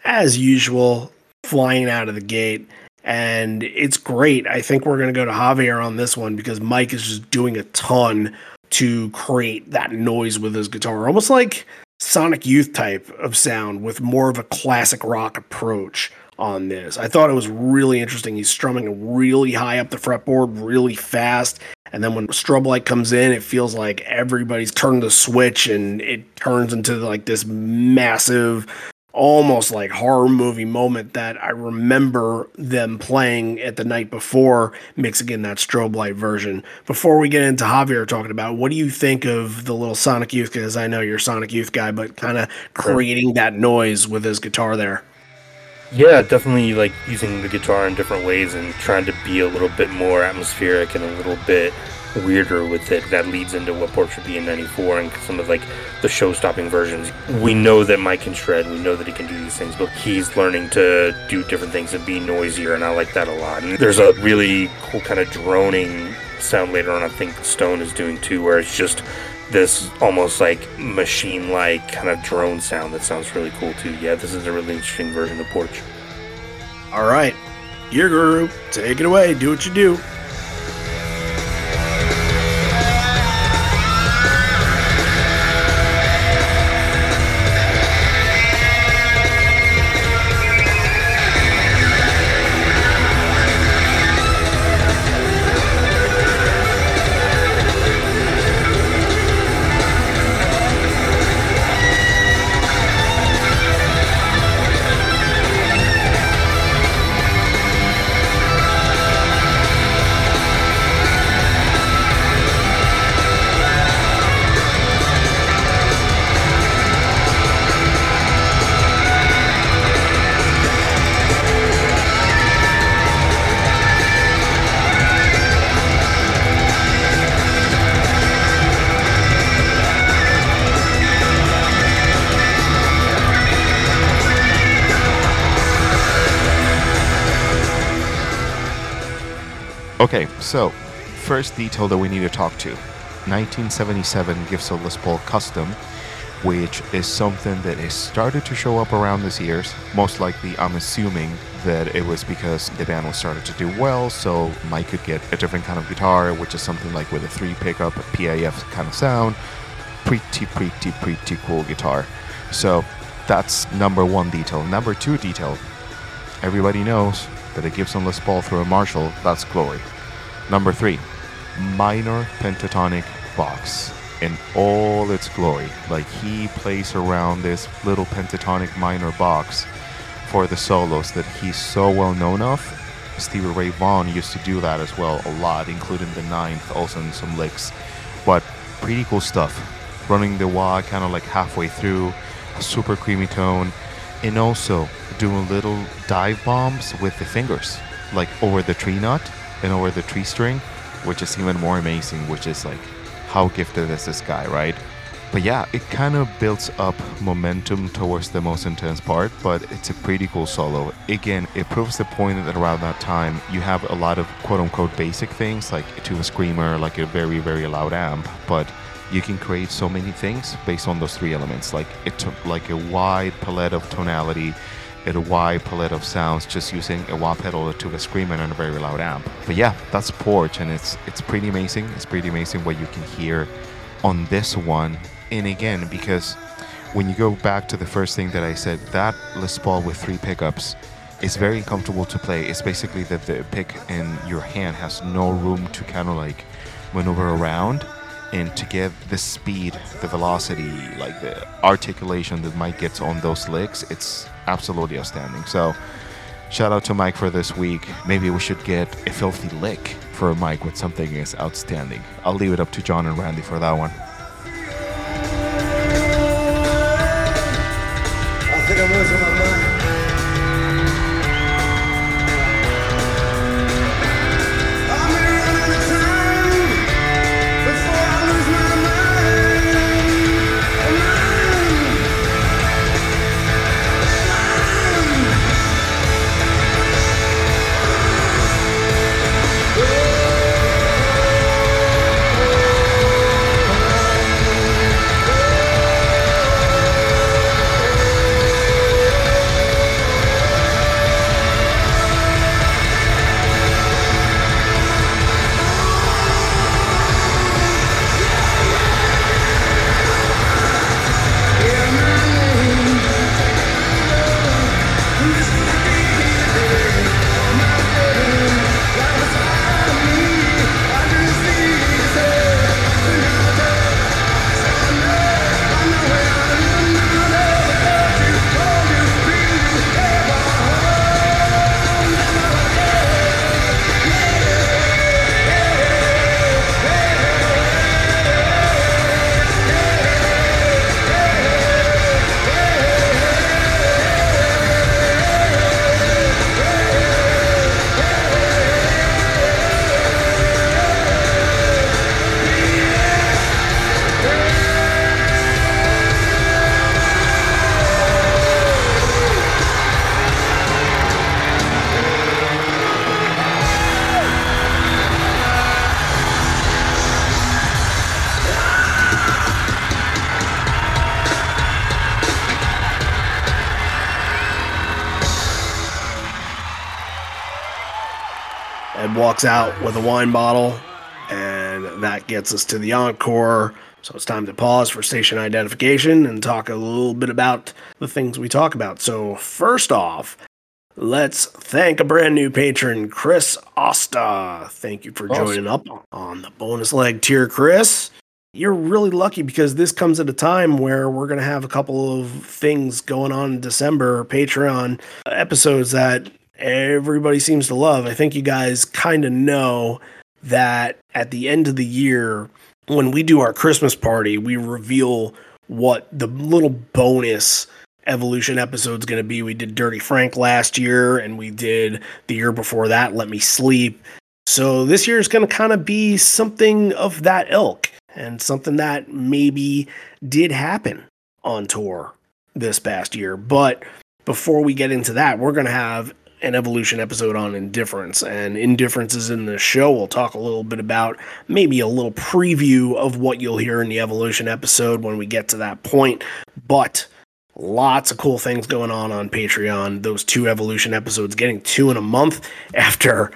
As usual, flying out of the gate. And it's great. I think we're going to go to Javier on this one because Mike is just doing a ton to create that noise with his guitar, almost like Sonic Youth type of sound with more of a classic rock approach on this. I thought it was really interesting. He's strumming really high up the fretboard, really fast. And then when strobe light comes in, it feels like everybody's turned the switch and it turns into like this massive, almost like horror movie moment that I remember them playing at the night before, mixing in that strobe light version. Before we get into Javier talking about, what do you think of the little Sonic Youth? Because I know you're Sonic Youth guy, but kind of creating that noise with his guitar there. Yeah, definitely like using the guitar in different ways and trying to be a little bit more atmospheric and a little bit weirder with it. That leads into what should be in '94 and some of like the show-stopping versions. We know that Mike can shred. We know that he can do these things, but he's learning to do different things and be noisier, and I like that a lot. And there's a really cool kind of droning sound later on. I think Stone is doing too, where it's just this almost like machine like kind of drone sound that sounds really cool too. Yeah, this is a really interesting version of Porch. All right, your guru, take it away. Do what you do. So first detail that we need to talk to 1977 Gibson Les Paul Custom, which is something that has started to show up around these years. Most likely, I'm assuming that it was because the band was started to do well, so Mike could get a different kind of guitar, which is something like with a three pickup, a PAF kind of sound. Pretty, pretty, pretty cool guitar. So that's number one detail. Number two detail everybody knows that a Gibson Les Paul through a Marshall, that's glory. Number three, minor pentatonic box in all its glory. Like he plays around this little pentatonic minor box for the solos that he's so well known of. Stevie Ray Vaughan used to do that as well a lot, including the ninth, also in some licks. But pretty cool stuff. Running the wah kind of like halfway through, a super creamy tone, and also doing little dive bombs with the fingers, like over the tree nut and over the tree string, which is even more amazing, which is like how gifted is this guy, right? But yeah, it kind of builds up momentum towards the most intense part, but it's a pretty cool solo. Again, it proves the point that around that time you have a lot of quote unquote basic things like Tube Screamer, like a very, very loud amp, but you can create so many things based on those three elements. Like it took like a wide palette of tonality a wide palette of sounds just using a wah pedal, Tube Screamer, and a very loud amp. But yeah, that's Porch, and it's it's pretty amazing. It's pretty amazing what you can hear on this one. And again, because when you go back to the first thing that I said, that Les Paul with three pickups is very comfortable to play. It's basically that the pick in your hand has no room to kind of like maneuver around and to get the speed, the velocity, like the articulation that Mike gets on those licks, it's absolutely outstanding. So, shout out to Mike for this week. Maybe we should get a filthy lick for Mike with something is outstanding. I'll leave it up to John and Randy for that one. I think I'm losing my walks out with a wine bottle, and that gets us to the encore. So it's time to pause for station identification and talk a little bit about the things we talk about. So, first off, let's thank a brand new patron, Chris Osta. Thank you for joining up on the bonus leg tier, Chris. You're really lucky because this comes at a time where we're going to have a couple of things going on in December, Patreon episodes that everybody seems to love. I think you guys kind of know that at the end of the year, when we do our Christmas party, we reveal what the little bonus evolution episode is going to be. We did Dirty Frank last year, and we did the year before that, Let Me Sleep. So this year is going to kind of be something of that ilk and something that maybe did happen on tour this past year. But before we get into that, we're going to have an evolution episode on indifference. And indifference is in the show. We'll talk a little bit about maybe a little preview of what you'll hear in the evolution episode when we get to that point. But lots of cool things going on on Patreon. Those two evolution episodes, getting two in a month after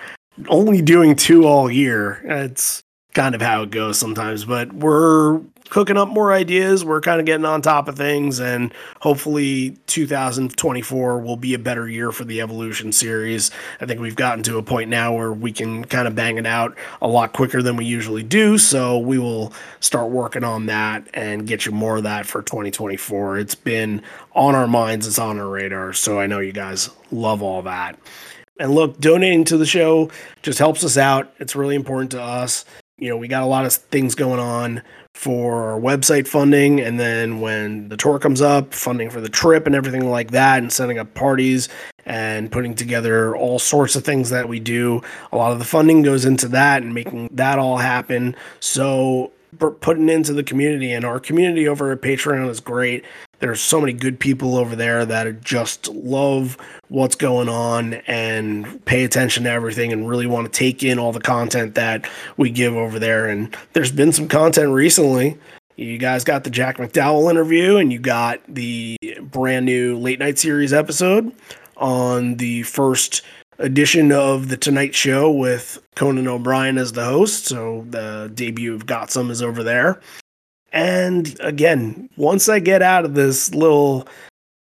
only doing two all year. It's kind of how it goes sometimes, but we're cooking up more ideas. We're kind of getting on top of things, and hopefully 2024 will be a better year for the Evolution series. I think we've gotten to a point now where we can kind of bang it out a lot quicker than we usually do. So we will start working on that and get you more of that for 2024. It's been on our minds, it's on our radar. So I know you guys love all that. And look, donating to the show just helps us out. It's really important to us. You know, we got a lot of things going on for website funding and then when the tour comes up funding for the trip and everything like that and setting up parties and putting together all sorts of things that we do a lot of the funding goes into that and making that all happen. So putting into the community and our community over at patreon is great there's so many good people over there that just love what's going on and pay attention to everything and really want to take in all the content that we give over there. And there's been some content recently. You guys got the Jack McDowell interview and you got the brand new late night series episode on the first edition of the Tonight Show with Conan O'Brien as the host. So the debut of Got Some is over there. And again, once I get out of this little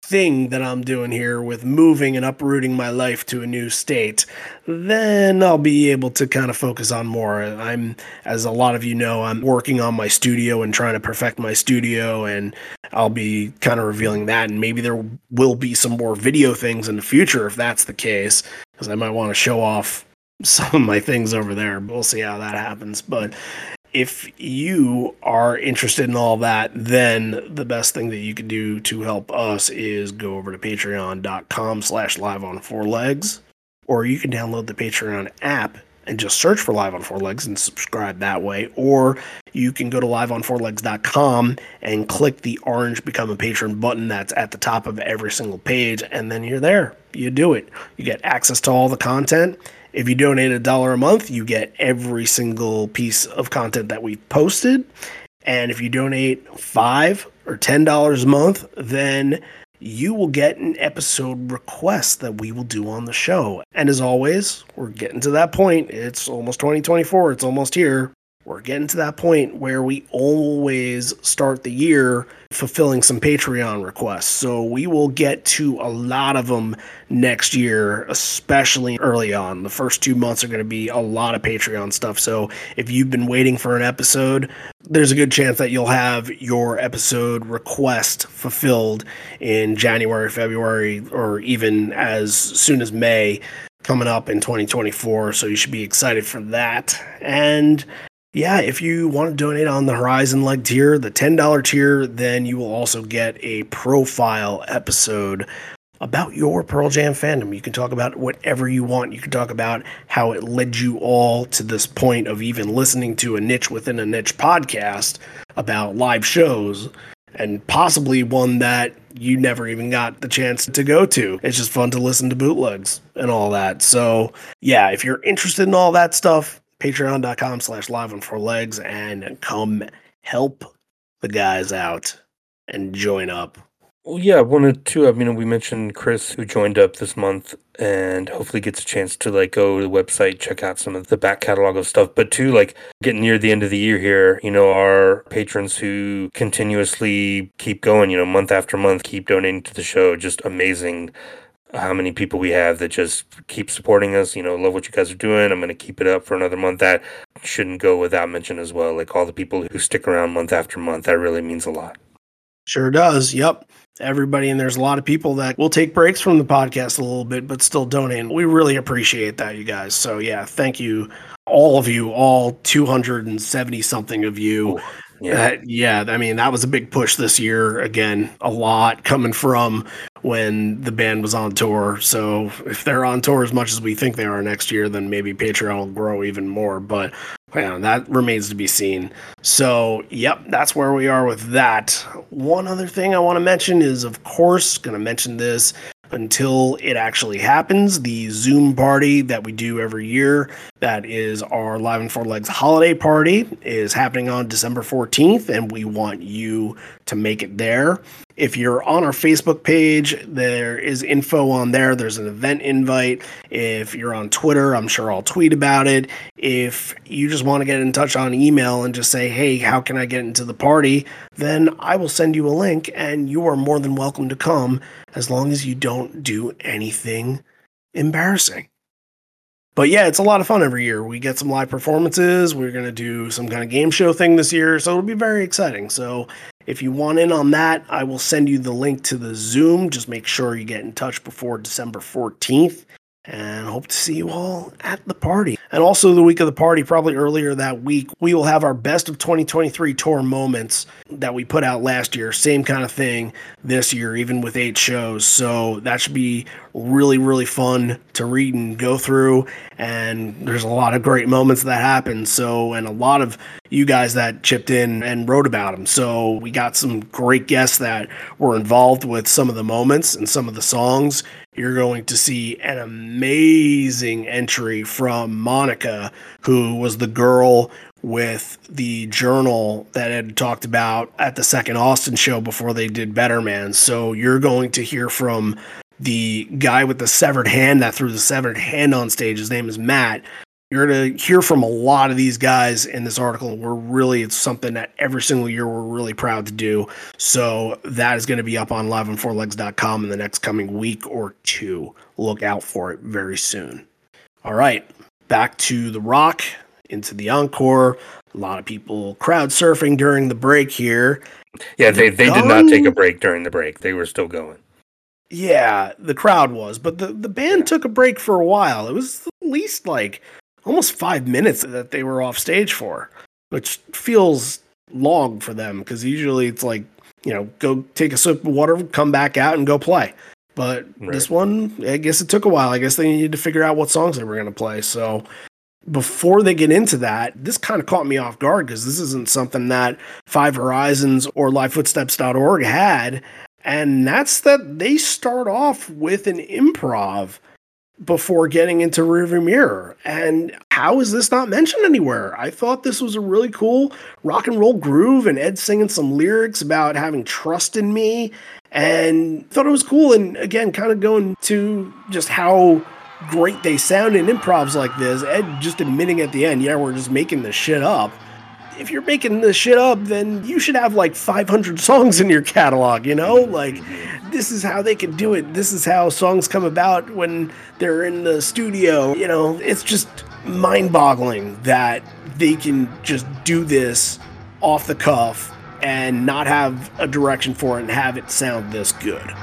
thing that I'm doing here with moving and uprooting my life to a new state, then I'll be able to kind of focus on more. I'm, as a lot of you know, I'm working on my studio and trying to perfect my studio, and I'll be kind of revealing that. And maybe there will be some more video things in the future if that's the case, because I might want to show off some of my things over there. We'll see how that happens. But if you are interested in all that, then the best thing that you can do to help us is go over to patreon.com slash live on four legs, or you can download the Patreon app and just search for live on four legs and subscribe that way or you can go to liveonfourlegs.com and click the orange become a patron button that's at the top of every single page and then you're there. You do it. You get access to all the content if you donate a dollar a month, you get every single piece of content that we've posted. And if you donate five or ten dollars a month, then you will get an episode request that we will do on the show. And as always, we're getting to that point. It's almost 2024, it's almost here we're getting to that point where we always start the year fulfilling some Patreon requests. So we will get to a lot of them next year, especially early on. The first two months are going to be a lot of Patreon stuff. So if you've been waiting for an episode, there's a good chance that you'll have your episode request fulfilled in January, February, or even as soon as May coming up in 2024. So you should be excited for that. And yeah, if you want to donate on the Horizon Leg tier, the $10 tier, then you will also get a profile episode about your Pearl Jam fandom. You can talk about whatever you want. You can talk about how it led you all to this point of even listening to a niche within a niche podcast about live shows and possibly one that you never even got the chance to go to. It's just fun to listen to bootlegs and all that. So, yeah, if you're interested in all that stuff, patreon.com slash live on four legs and come help the guys out and join up. Well, yeah, I wanted to. I mean, we mentioned Chris who joined up this month and hopefully gets a chance to like go to the website, check out some of the back catalog of stuff. But too, like getting near the end of the year here, you know, our patrons who continuously keep going, you know, month after month, keep donating to the show, just amazing how many people we have that just keep supporting us. You know, love what you guys are doing. I'm going to keep it up for another month. That shouldn't go without mention as well. Like all the people who stick around month after month, that really means a lot. Sure does. Yep. Everybody, and there's a lot of people that will take breaks from the podcast a little bit, but still donate. We really appreciate that, you guys. So, yeah, thank you, all of you, all 270 something of you. Yeah. Uh, yeah. I mean, that was a big push this year. Again, a lot coming from when the band was on tour. So if they're on tour as much as we think they are next year, then maybe Patreon will grow even more. But yeah, that remains to be seen. So, yep, that's where we are with that. One other thing I want to mention is, of course, going to mention this until it actually happens. The Zoom party that we do every year, that is our Live on Four Legs holiday party, is happening on December 14th, and we want you to make it there. If you're on our Facebook page, there is info on there. There's an event invite. If you're on Twitter, I'm sure I'll tweet about it. If you just want to get in touch on email and just say, hey, how can I get into the party? Then I will send you a link and you are more than welcome to come as long as you don't do anything embarrassing. But yeah, it's a lot of fun every year. We get some live performances. We're going to do some kind of game show thing this year. So it'll be very exciting. So if you want in on that, I will send you the link to the Zoom. Just make sure you get in touch before December 14th and hope to see you all at the party. And also, the week of the party, probably earlier that week, we will have our best of 2023 tour moments that we put out last year. Same kind of thing this year, even with eight shows. So that should be really, really fun to read and go through. And there's a lot of great moments that happen. So, and a lot of you guys that chipped in and wrote about them. So we got some great guests that were involved with some of the moments and some of the songs. You're going to see an amazing entry from Monica, who was the girl with the journal that had talked about at the second Austin show before they did Better Man. So you're going to hear from the guy with the severed hand that threw the severed hand on stage. His name is Matt. You're going to hear from a lot of these guys in this article. We're really, it's something that every single year we're really proud to do. So that is going to be up on liveonfourlegs.com in the next coming week or two. Look out for it very soon. All right, back to the rock, into the encore. A lot of people crowd surfing during the break here. Yeah, they, they did not take a break during the break. They were still going. Yeah, the crowd was, but the, the band took a break for a while. It was at least like almost five minutes that they were off stage for, which feels long for them because usually it's like, you know, go take a sip of water, come back out and go play. But right. this one, I guess it took a while. I guess they needed to figure out what songs they were going to play. So before they get into that, this kind of caught me off guard because this isn't something that Five Horizons or LiveFootsteps.org had. And that's that they start off with an improv before getting into rearview mirror. And how is this not mentioned anywhere? I thought this was a really cool rock and roll groove, and Ed singing some lyrics about having trust in me, and thought it was cool. And again, kind of going to just how great they sound in improvs like this. Ed just admitting at the end, yeah, we're just making this shit up if you're making this shit up, then you should have like 500 songs in your catalog, you know? Like, this is how they can do it. This is how songs come about when they're in the studio. You know, it's just mind boggling that they can just do this off the cuff and not have a direction for it and have it sound this good.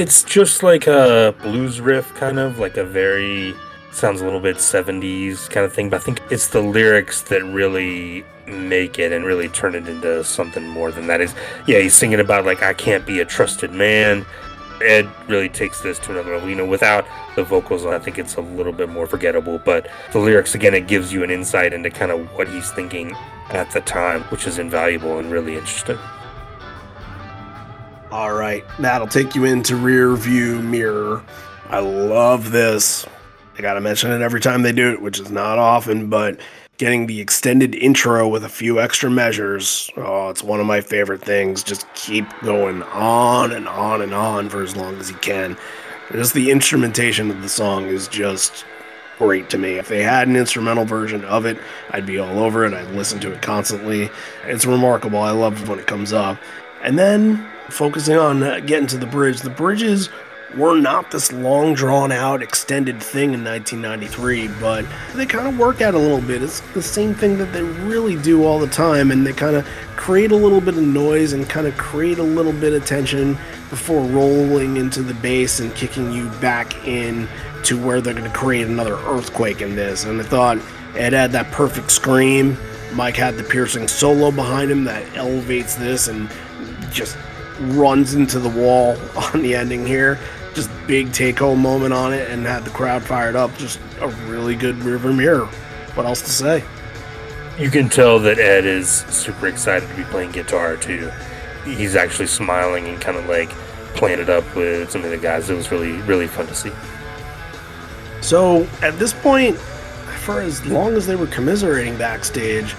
It's just like a blues riff, kind of like a very sounds a little bit 70s kind of thing, but I think it's the lyrics that really make it and really turn it into something more than that. Is yeah, he's singing about like I can't be a trusted man. Ed really takes this to another level. You know, without the vocals, I think it's a little bit more forgettable. But the lyrics, again, it gives you an insight into kind of what he's thinking at the time, which is invaluable and really interesting. All right, that'll take you into Rearview Mirror. I love this. I gotta mention it every time they do it, which is not often, but getting the extended intro with a few extra measures. Oh, it's one of my favorite things. Just keep going on and on and on for as long as you can. Just the instrumentation of the song is just great to me. If they had an instrumental version of it, I'd be all over it. I'd listen to it constantly. It's remarkable. I love when it comes up. And then focusing on uh, getting to the bridge, the bridges were not this long drawn out extended thing in 1993 but they kind of work out a little bit. It's the same thing that they really do all the time and they kind of create a little bit of noise and kind of create a little bit of tension before rolling into the base and kicking you back in to where they're going to create another earthquake in this. And i thought it had that perfect scream. Mike had the piercing solo behind him that elevates this and just runs into the wall on the ending here just big take home moment on it and had the crowd fired up. Just a really good Rearview Mirror. What else to say? You can tell that Ed is super excited to be playing guitar too. He's actually smiling and kind of like playing it up with some of the guys. It was really, really fun to see. So at this point, for as long as they were commiserating backstage,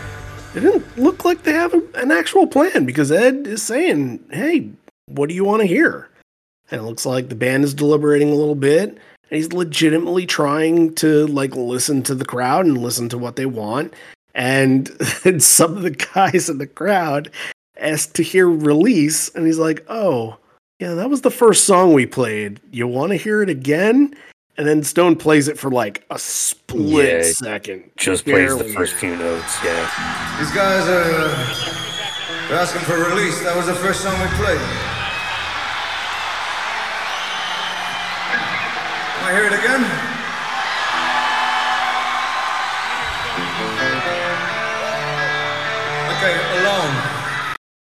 it didn't look like they have an actual plan because Ed is saying, Hey, what do you want to hear? And it looks like the band is deliberating a little bit. And he's legitimately trying to like listen to the crowd and listen to what they want. And, and some of the guys in the crowd asked to hear release. And he's like, oh, yeah, that was the first song we played. You want to hear it again? And then Stone plays it for like a split yeah, second. Just barely. plays the first few notes, yeah. These guys are uh, asking for release. That was the first song we played. Can I hear it again? Okay, alone.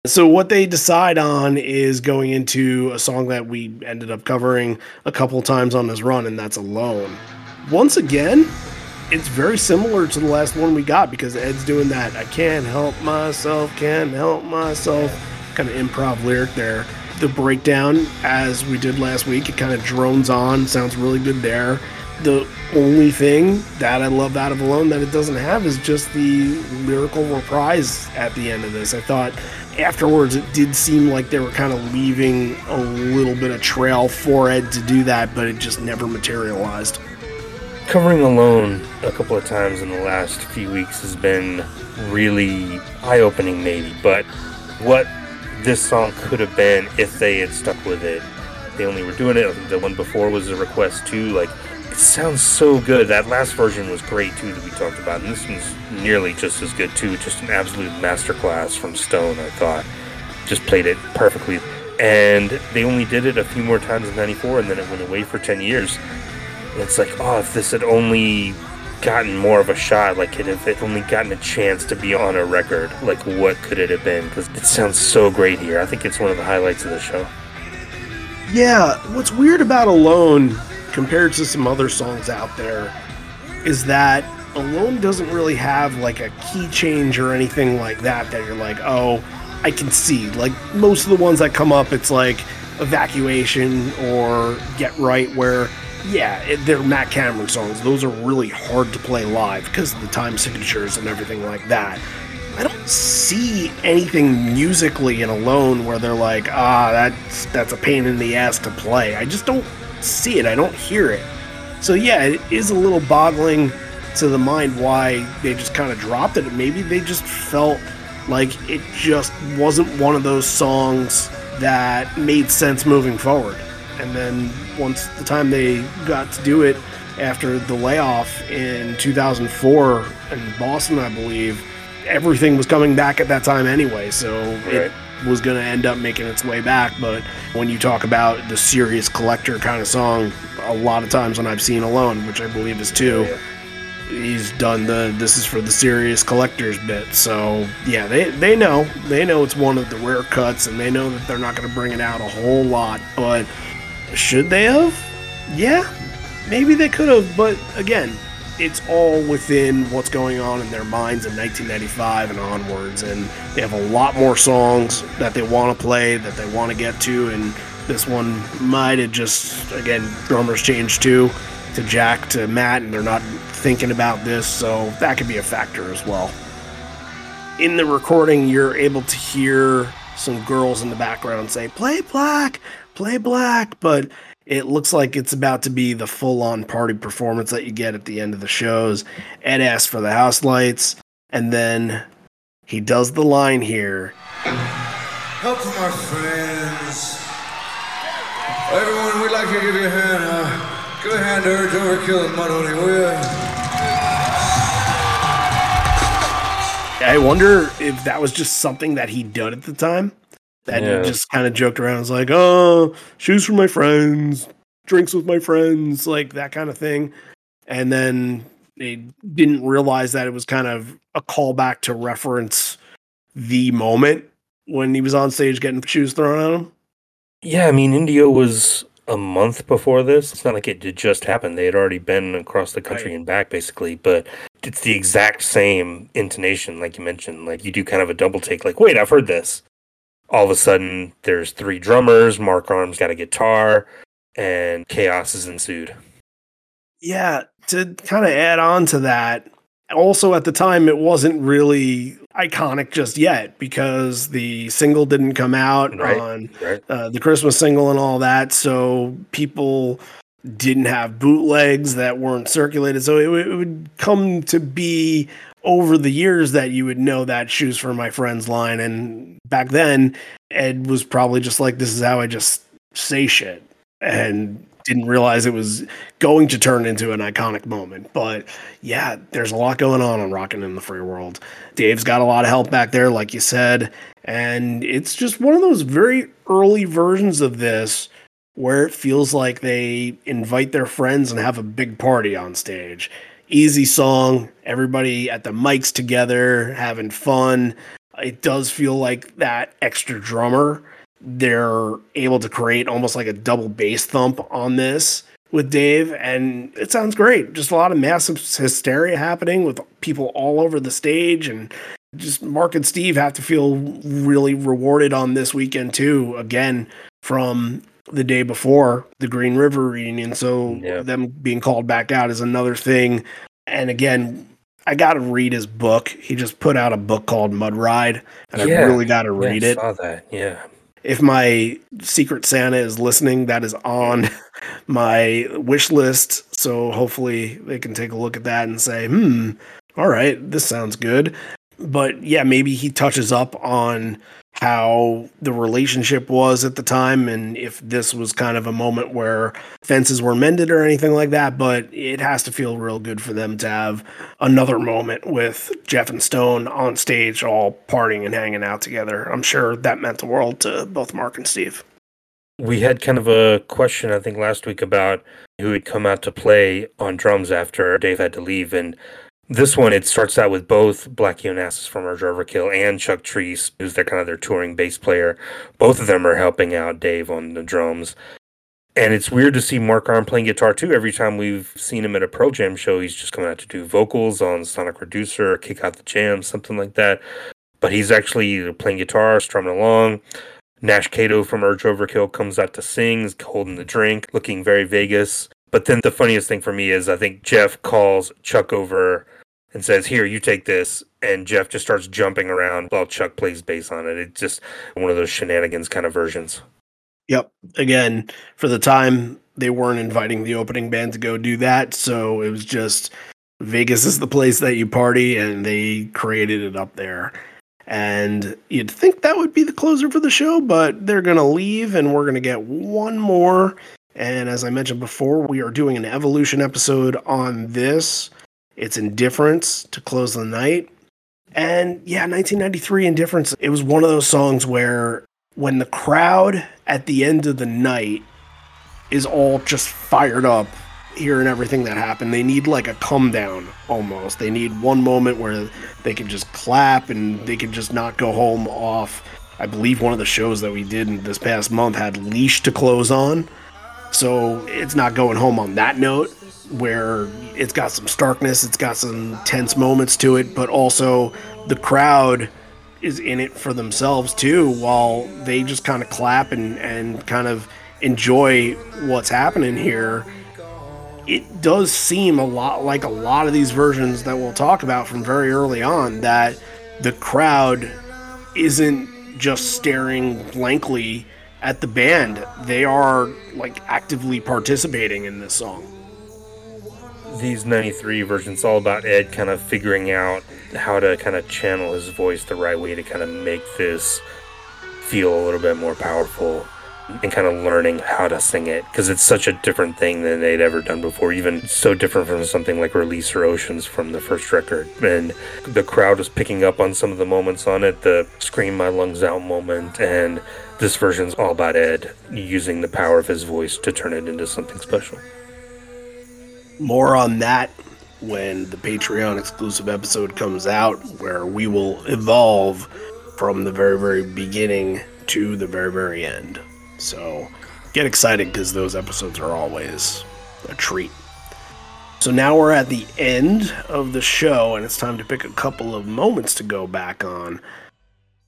So what they decide on is going into a song that we ended up covering a couple times on this run, and that's Alone. Once again, it's very similar to the last one we got because Ed's doing that I can't help myself, can't help myself kind of improv lyric there the breakdown as we did last week. It kind of drones on, sounds really good there. The only thing that I love out of Alone that it doesn't have is just the lyrical reprise at the end of this. I thought afterwards it did seem like they were kind of leaving a little bit of trail for Ed to do that, but it just never materialized. Covering Alone a couple of times in the last few weeks has been really eye opening, maybe, but what this song could have been if they had stuck with it. They only were doing it. The one before was a request too. Like it sounds so good. That last version was great too that we talked about, and this one's nearly just as good too. Just an absolute masterclass from Stone. I thought just played it perfectly. And they only did it a few more times in '94, and then it went away for 10 years. And it's like, oh, if this had only gotten more of a shot, like if it only gotten a chance to be on a record, like what could it have been? Because it sounds so great here. I think it's one of the highlights of the show. Yeah, what's weird about Alone compared to some other songs out there is that Alone doesn't really have like a key change or anything like that that you're like, oh, I can see. Like most of the ones that come up, it's like evacuation or get right where yeah, it, they're Matt Cameron songs. Those are really hard to play live because of the time signatures and everything like that. I don't see anything musically in Alone where they're like, ah, that's that's a pain in the ass to play. I just don't see it. I don't hear it. So yeah, it is a little boggling to the mind why they just kind of dropped it. Maybe they just felt like it just wasn't one of those songs that made sense moving forward. And then once the time they got to do it after the layoff in 2004 in Boston, I believe, everything was coming back at that time anyway. So right. it was going to end up making its way back. But when you talk about the serious collector kind of song, a lot of times when I've seen Alone, which I believe is two, he's done the this is for the serious collectors bit. So yeah, they they know they know it's one of the rare cuts, and they know that they're not going to bring it out a whole lot. But should they have? Yeah, maybe they could have. But again, it's all within what's going on in their minds in 1995 and onwards. And they have a lot more songs that they want to play, that they want to get to. And this one might have just, again, drummers changed too, to Jack to Matt, and they're not thinking about this. So that could be a factor as well. In the recording, you're able to hear some girls in the background say, Play black, play black. But it looks like it's about to be the full on party performance that you get at the end of the shows. Ed asks for the house lights, and then he does the line here. Help from our friends. Everyone, we'd like to give you a hand. Uh, give a hand to Urge Overkill and Mudhoney, will you? I wonder if that was just something that he did at the time. That Yeah. he just kind of joked around. Was like, oh, shoes for my friends, drinks with my friends, like that kind of thing. And then they didn't realize that it was kind of a callback to reference the moment when he was on stage getting shoes thrown at him. Yeah, I mean, Indio was a month before this. It's not like it did just happen. They had already been across the country Right. and back, basically. But it's the exact same intonation, like you mentioned. Like you do kind of a double take. Like, wait, I've heard this. All of a sudden, there's three drummers. Mark Arm's got a guitar, and chaos is ensued. Yeah, to kind of add on to that, also at the time it wasn't really iconic just yet because the single didn't come out Right. on Right? uh, the Christmas single and all that, so people didn't have bootlegs that weren't circulated. So it, it would come to be over the years that you would know that shoes for my friends line. And back then, Ed was probably just like, "This is how I just say shit," and didn't realize it was going to turn into an iconic moment. But yeah, there's a lot going on on Rockin' in the Free World. Dave's got a lot of help back there, like you said. And it's just one of those very early versions of this where it feels like they invite their friends and have a big party on stage. Easy song, everybody at the mics together, having fun. It does feel like that extra drummer. They're able to create almost like a double bass thump on this with Dave, and it sounds great. Just a lot of massive hysteria happening with people all over the stage, and just Mark and Steve have to feel really rewarded on this weekend too. Again, from the day before the Green River reunion, so Yeah. them being called back out is another thing. And again, I got to read his book. He just put out a book called Mud Ride, and I really got to read yeah, I it Saw that? Yeah. if my secret santa is listening that is on my wish list so hopefully they can take a look at that and say hmm all right this sounds good but yeah maybe he touches up on how the relationship was at the time and if this was kind of a moment where fences were mended or anything like that but it has to feel real good for them to have another moment with jeff and stone on stage all partying and hanging out together i'm sure that meant the world to both mark and steve We had kind of a question, I think, last week about who had come out to play on drums after Dave had to leave. And this one, it starts out with both Blackie Onassis from Urge Overkill and Chuck Treece, who's their kind of their touring bass player. Both of them are helping out Dave on the drums. And it's weird to see Mark Arm playing guitar too. Every time we've seen him at a Pearl Jam show, he's just coming out to do vocals on Sonic Reducer, or Kick Out the Jam, something like that. But he's actually playing guitar, strumming along. Nash Kato from Urge Overkill comes out to sing, holding the drink, looking very Vegas. But then the funniest thing for me is I think Jeff calls Chuck over and says, Here, you take this. And Jeff just starts jumping around while Chuck plays bass on it. It's just one of those shenanigans kind of versions. Yep. Again, for the time, they weren't inviting the opening band to go do that. So it was just Vegas is the place that you party, and they created it up there. And you'd think that would be the closer for the show, but they're going to leave, and we're going to get one more. And as I mentioned before, we are doing an evolution episode on this. It's indifference to close the night. And yeah, 1993 Indifference, it was one of those songs where when the crowd at the end of the night is all just fired up hearing everything that happened, they need like a come down almost. They need one moment where they can just clap and they can just not go home off. I believe one of the shows that we did this past month had Leash to close on. So it's not going home on that note where it's got some starkness, it's got some tense moments to it, but also the crowd is in it for themselves too, while they just kind of clap and, and kind of enjoy what's happening here. It does seem a lot like a lot of these versions that we'll talk about from very early on that the crowd isn't just staring blankly at the band. They are like actively participating in this song these 93 versions all about Ed kind of figuring out how to kind of channel his voice the right way to kind of make this feel a little bit more powerful and kind of learning how to sing it because it's such a different thing than they'd ever done before even so different from something like Release Your Oceans from the first record. And the crowd was picking up on some of the moments on it the scream my lungs out moment and this version's all about ed using the power of his voice to turn it into something special more on that when the Patreon exclusive episode comes out, where we will evolve from the very, very beginning to the very, very end. So get excited because those episodes are always a treat. So now we're at the end of the show, and it's time to pick a couple of moments to go back on.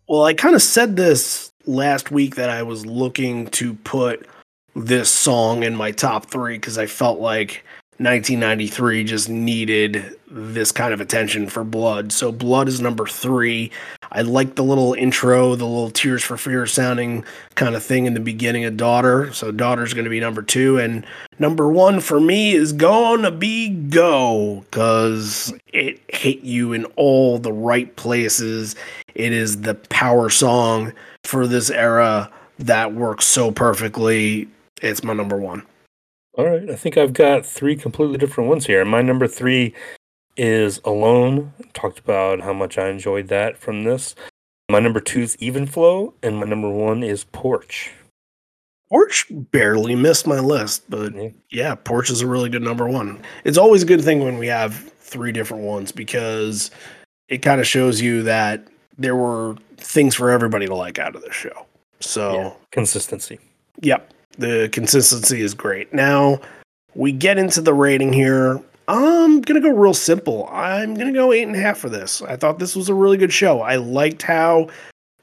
Well, I kind of said this last week that I was looking to put this song in my top three because I felt like 1993 just needed this kind of attention for Blood. So Blood is number three. I like the little intro, the little Tears for Fear sounding kind of thing in the beginning of Daughter. So Daughter's going to be number two. And number one for me is gonna be Go because it hit you in all the right places. It is the power song for this era that works so perfectly. It's my number one. All right, I think I've got three completely different ones here. My number three is Alone. Talked about how much I enjoyed that from this. My number two is Even Flow, and my number one is Porch. Porch barely missed my list, but yeah. yeah, Porch is a really good number one. It's always a good thing when we have three different ones because it kind of shows you that there were things for everybody to like out of the show. So yeah. consistency. Yep. The consistency is great. Now we get into the rating here. I'm gonna go real simple. I'm gonna go eight and a half for this. I thought this was a really good show. I liked how,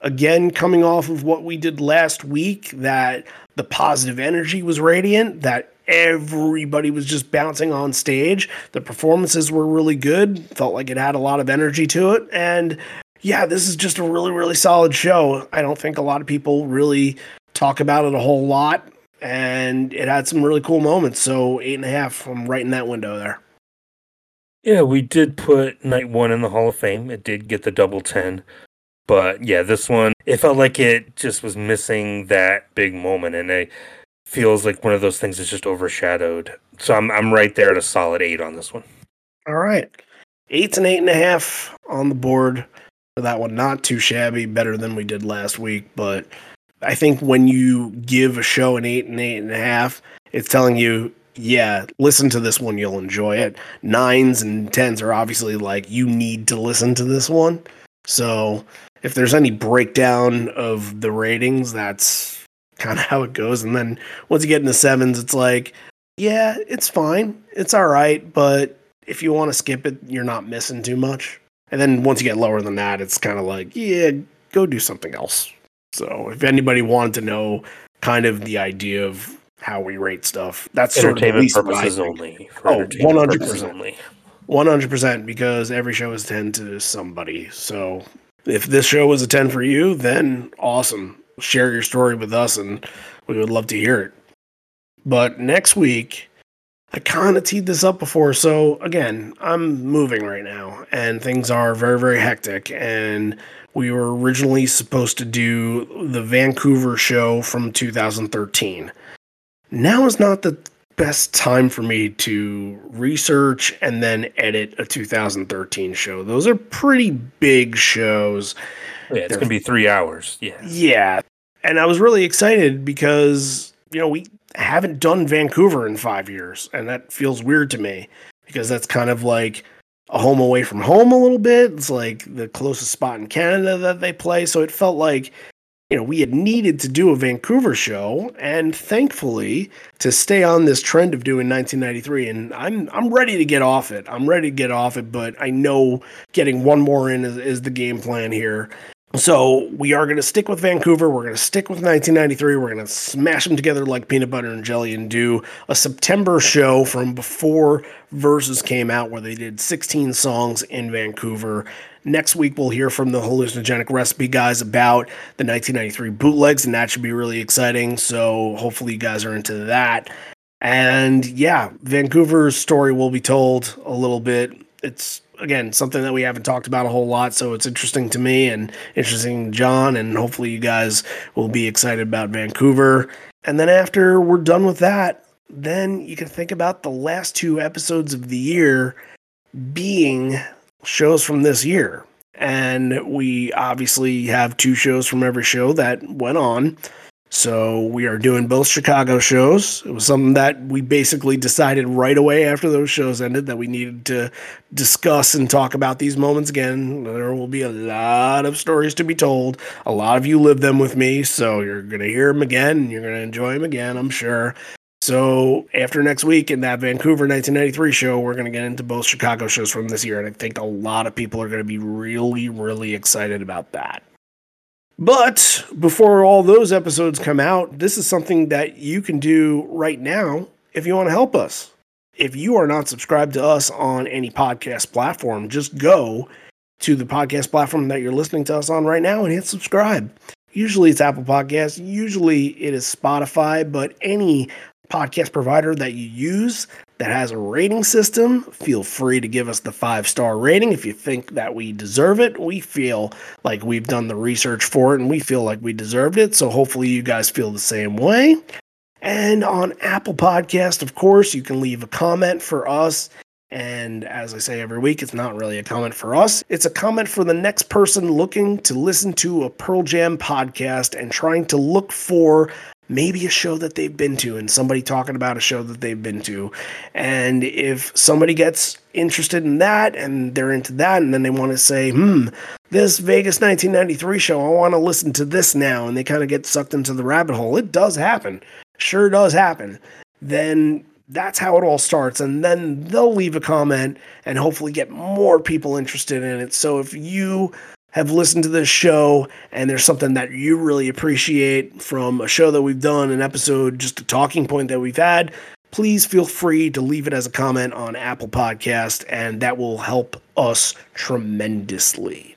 again, coming off of what we did last week, that the positive energy was radiant, that everybody was just bouncing on stage. The performances were really good. Felt like it had a lot of energy to it. And yeah, this is just a really, really solid show. I don't think a lot of people really talk about it a whole lot and it had some really cool moments. So eight and a half, I'm right in that window there. Yeah, we did put night one in the Hall of Fame. It did get the double ten. But yeah, this one, it felt like it just was missing that big moment and it feels like one of those things that's just overshadowed. So I'm I'm right there at a solid eight on this one. All right. Eight's and eight and a half on the board for that one. Not too shabby, better than we did last week, but I think when you give a show an eight and eight and a half, it's telling you, yeah, listen to this one, you'll enjoy it. Nines and tens are obviously like, you need to listen to this one. So if there's any breakdown of the ratings, that's kind of how it goes. And then once you get into sevens, it's like, yeah, it's fine. It's all right. But if you want to skip it, you're not missing too much. And then once you get lower than that, it's kind of like, yeah, go do something else. So if anybody wanted to know kind of the idea of how we rate stuff, that's entertainment sort of purposes only. oh, 100%. 100% because every show is 10 to somebody. So if this show was a 10 for you, then awesome. Share your story with us and we would love to hear it. But next week, I kind of teed this up before. So again, I'm moving right now and things are very, very hectic. And we were originally supposed to do the Vancouver show from 2013. Now is not the best time for me to research and then edit a 2013 show. Those are pretty big shows. Yeah, it's going to be three hours. Yeah. Yeah. And I was really excited because, you know, we haven't done Vancouver in five years. And that feels weird to me because that's kind of like a home away from home a little bit. It's like the closest spot in Canada that they play. So it felt like you know, we had needed to do a Vancouver show, and thankfully to stay on this trend of doing 1993. And I'm I'm ready to get off it. I'm ready to get off it, but I know getting one more in is, is the game plan here. So we are going to stick with Vancouver. We're going to stick with 1993. We're going to smash them together like peanut butter and jelly and do a September show from before Versus came out, where they did 16 songs in Vancouver. Next week, we'll hear from the hallucinogenic recipe guys about the 1993 bootlegs, and that should be really exciting. So hopefully, you guys are into that. And yeah, Vancouver's story will be told a little bit. It's again something that we haven't talked about a whole lot, so it's interesting to me and interesting to John, and hopefully you guys will be excited about Vancouver. And then after we're done with that, then you can think about the last two episodes of the year being shows from this year. And we obviously have two shows from every show that went on. So we are doing both Chicago shows. It was something that we basically decided right away after those shows ended that we needed to discuss and talk about these moments again. There will be a lot of stories to be told. A lot of you live them with me, so you're going to hear them again. and You're going to enjoy them again, I'm sure. So after next week in that Vancouver 1993 show, we're going to get into both Chicago shows from this year, and I think a lot of people are going to be really, really excited about that. But before all those episodes come out, this is something that you can do right now if you want to help us. If you are not subscribed to us on any podcast platform, just go to the podcast platform that you're listening to us on right now and hit subscribe. Usually it's Apple Podcasts, usually it is Spotify, but any podcast provider that you use that has a rating system, feel free to give us the five star rating if you think that we deserve it. We feel like we've done the research for it and we feel like we deserved it. So hopefully you guys feel the same way. And on Apple Podcast, of course, you can leave a comment for us. And as I say every week, it's not really a comment for us. It's a comment for the next person looking to listen to a Pearl Jam podcast and trying to look for maybe a show that they've been to and somebody talking about a show that they've been to. And if somebody gets interested in that and they're into that and then they want to say, hmm, this Vegas 1993 show, I want to listen to this now, and they kind of get sucked into the rabbit hole, it does happen. Sure does happen. Then that's how it all starts. And then they'll leave a comment and hopefully get more people interested in it. So if you have listened to this show and there's something that you really appreciate from a show that we've done, an episode, just a talking point that we've had, please feel free to leave it as a comment on Apple Podcast, and that will help us tremendously.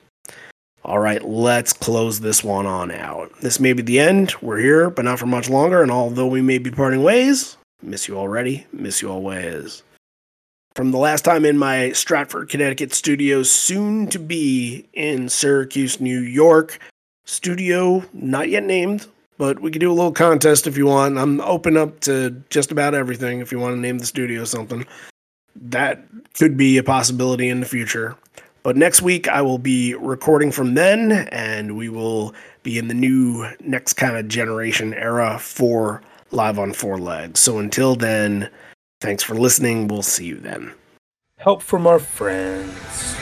All right, let's close this one on out. This may be the end. We're here, but not for much longer. And although we may be parting ways, miss you already, miss you always from the last time in my Stratford, Connecticut studio, soon to be in Syracuse, New York. Studio not yet named, but we could do a little contest if you want. I'm open up to just about everything if you want to name the studio something. That could be a possibility in the future. But next week I will be recording from then, and we will be in the new next kind of generation era for Live on Four Legs. So until then, Thanks for listening. We'll see you then. Help from our friends.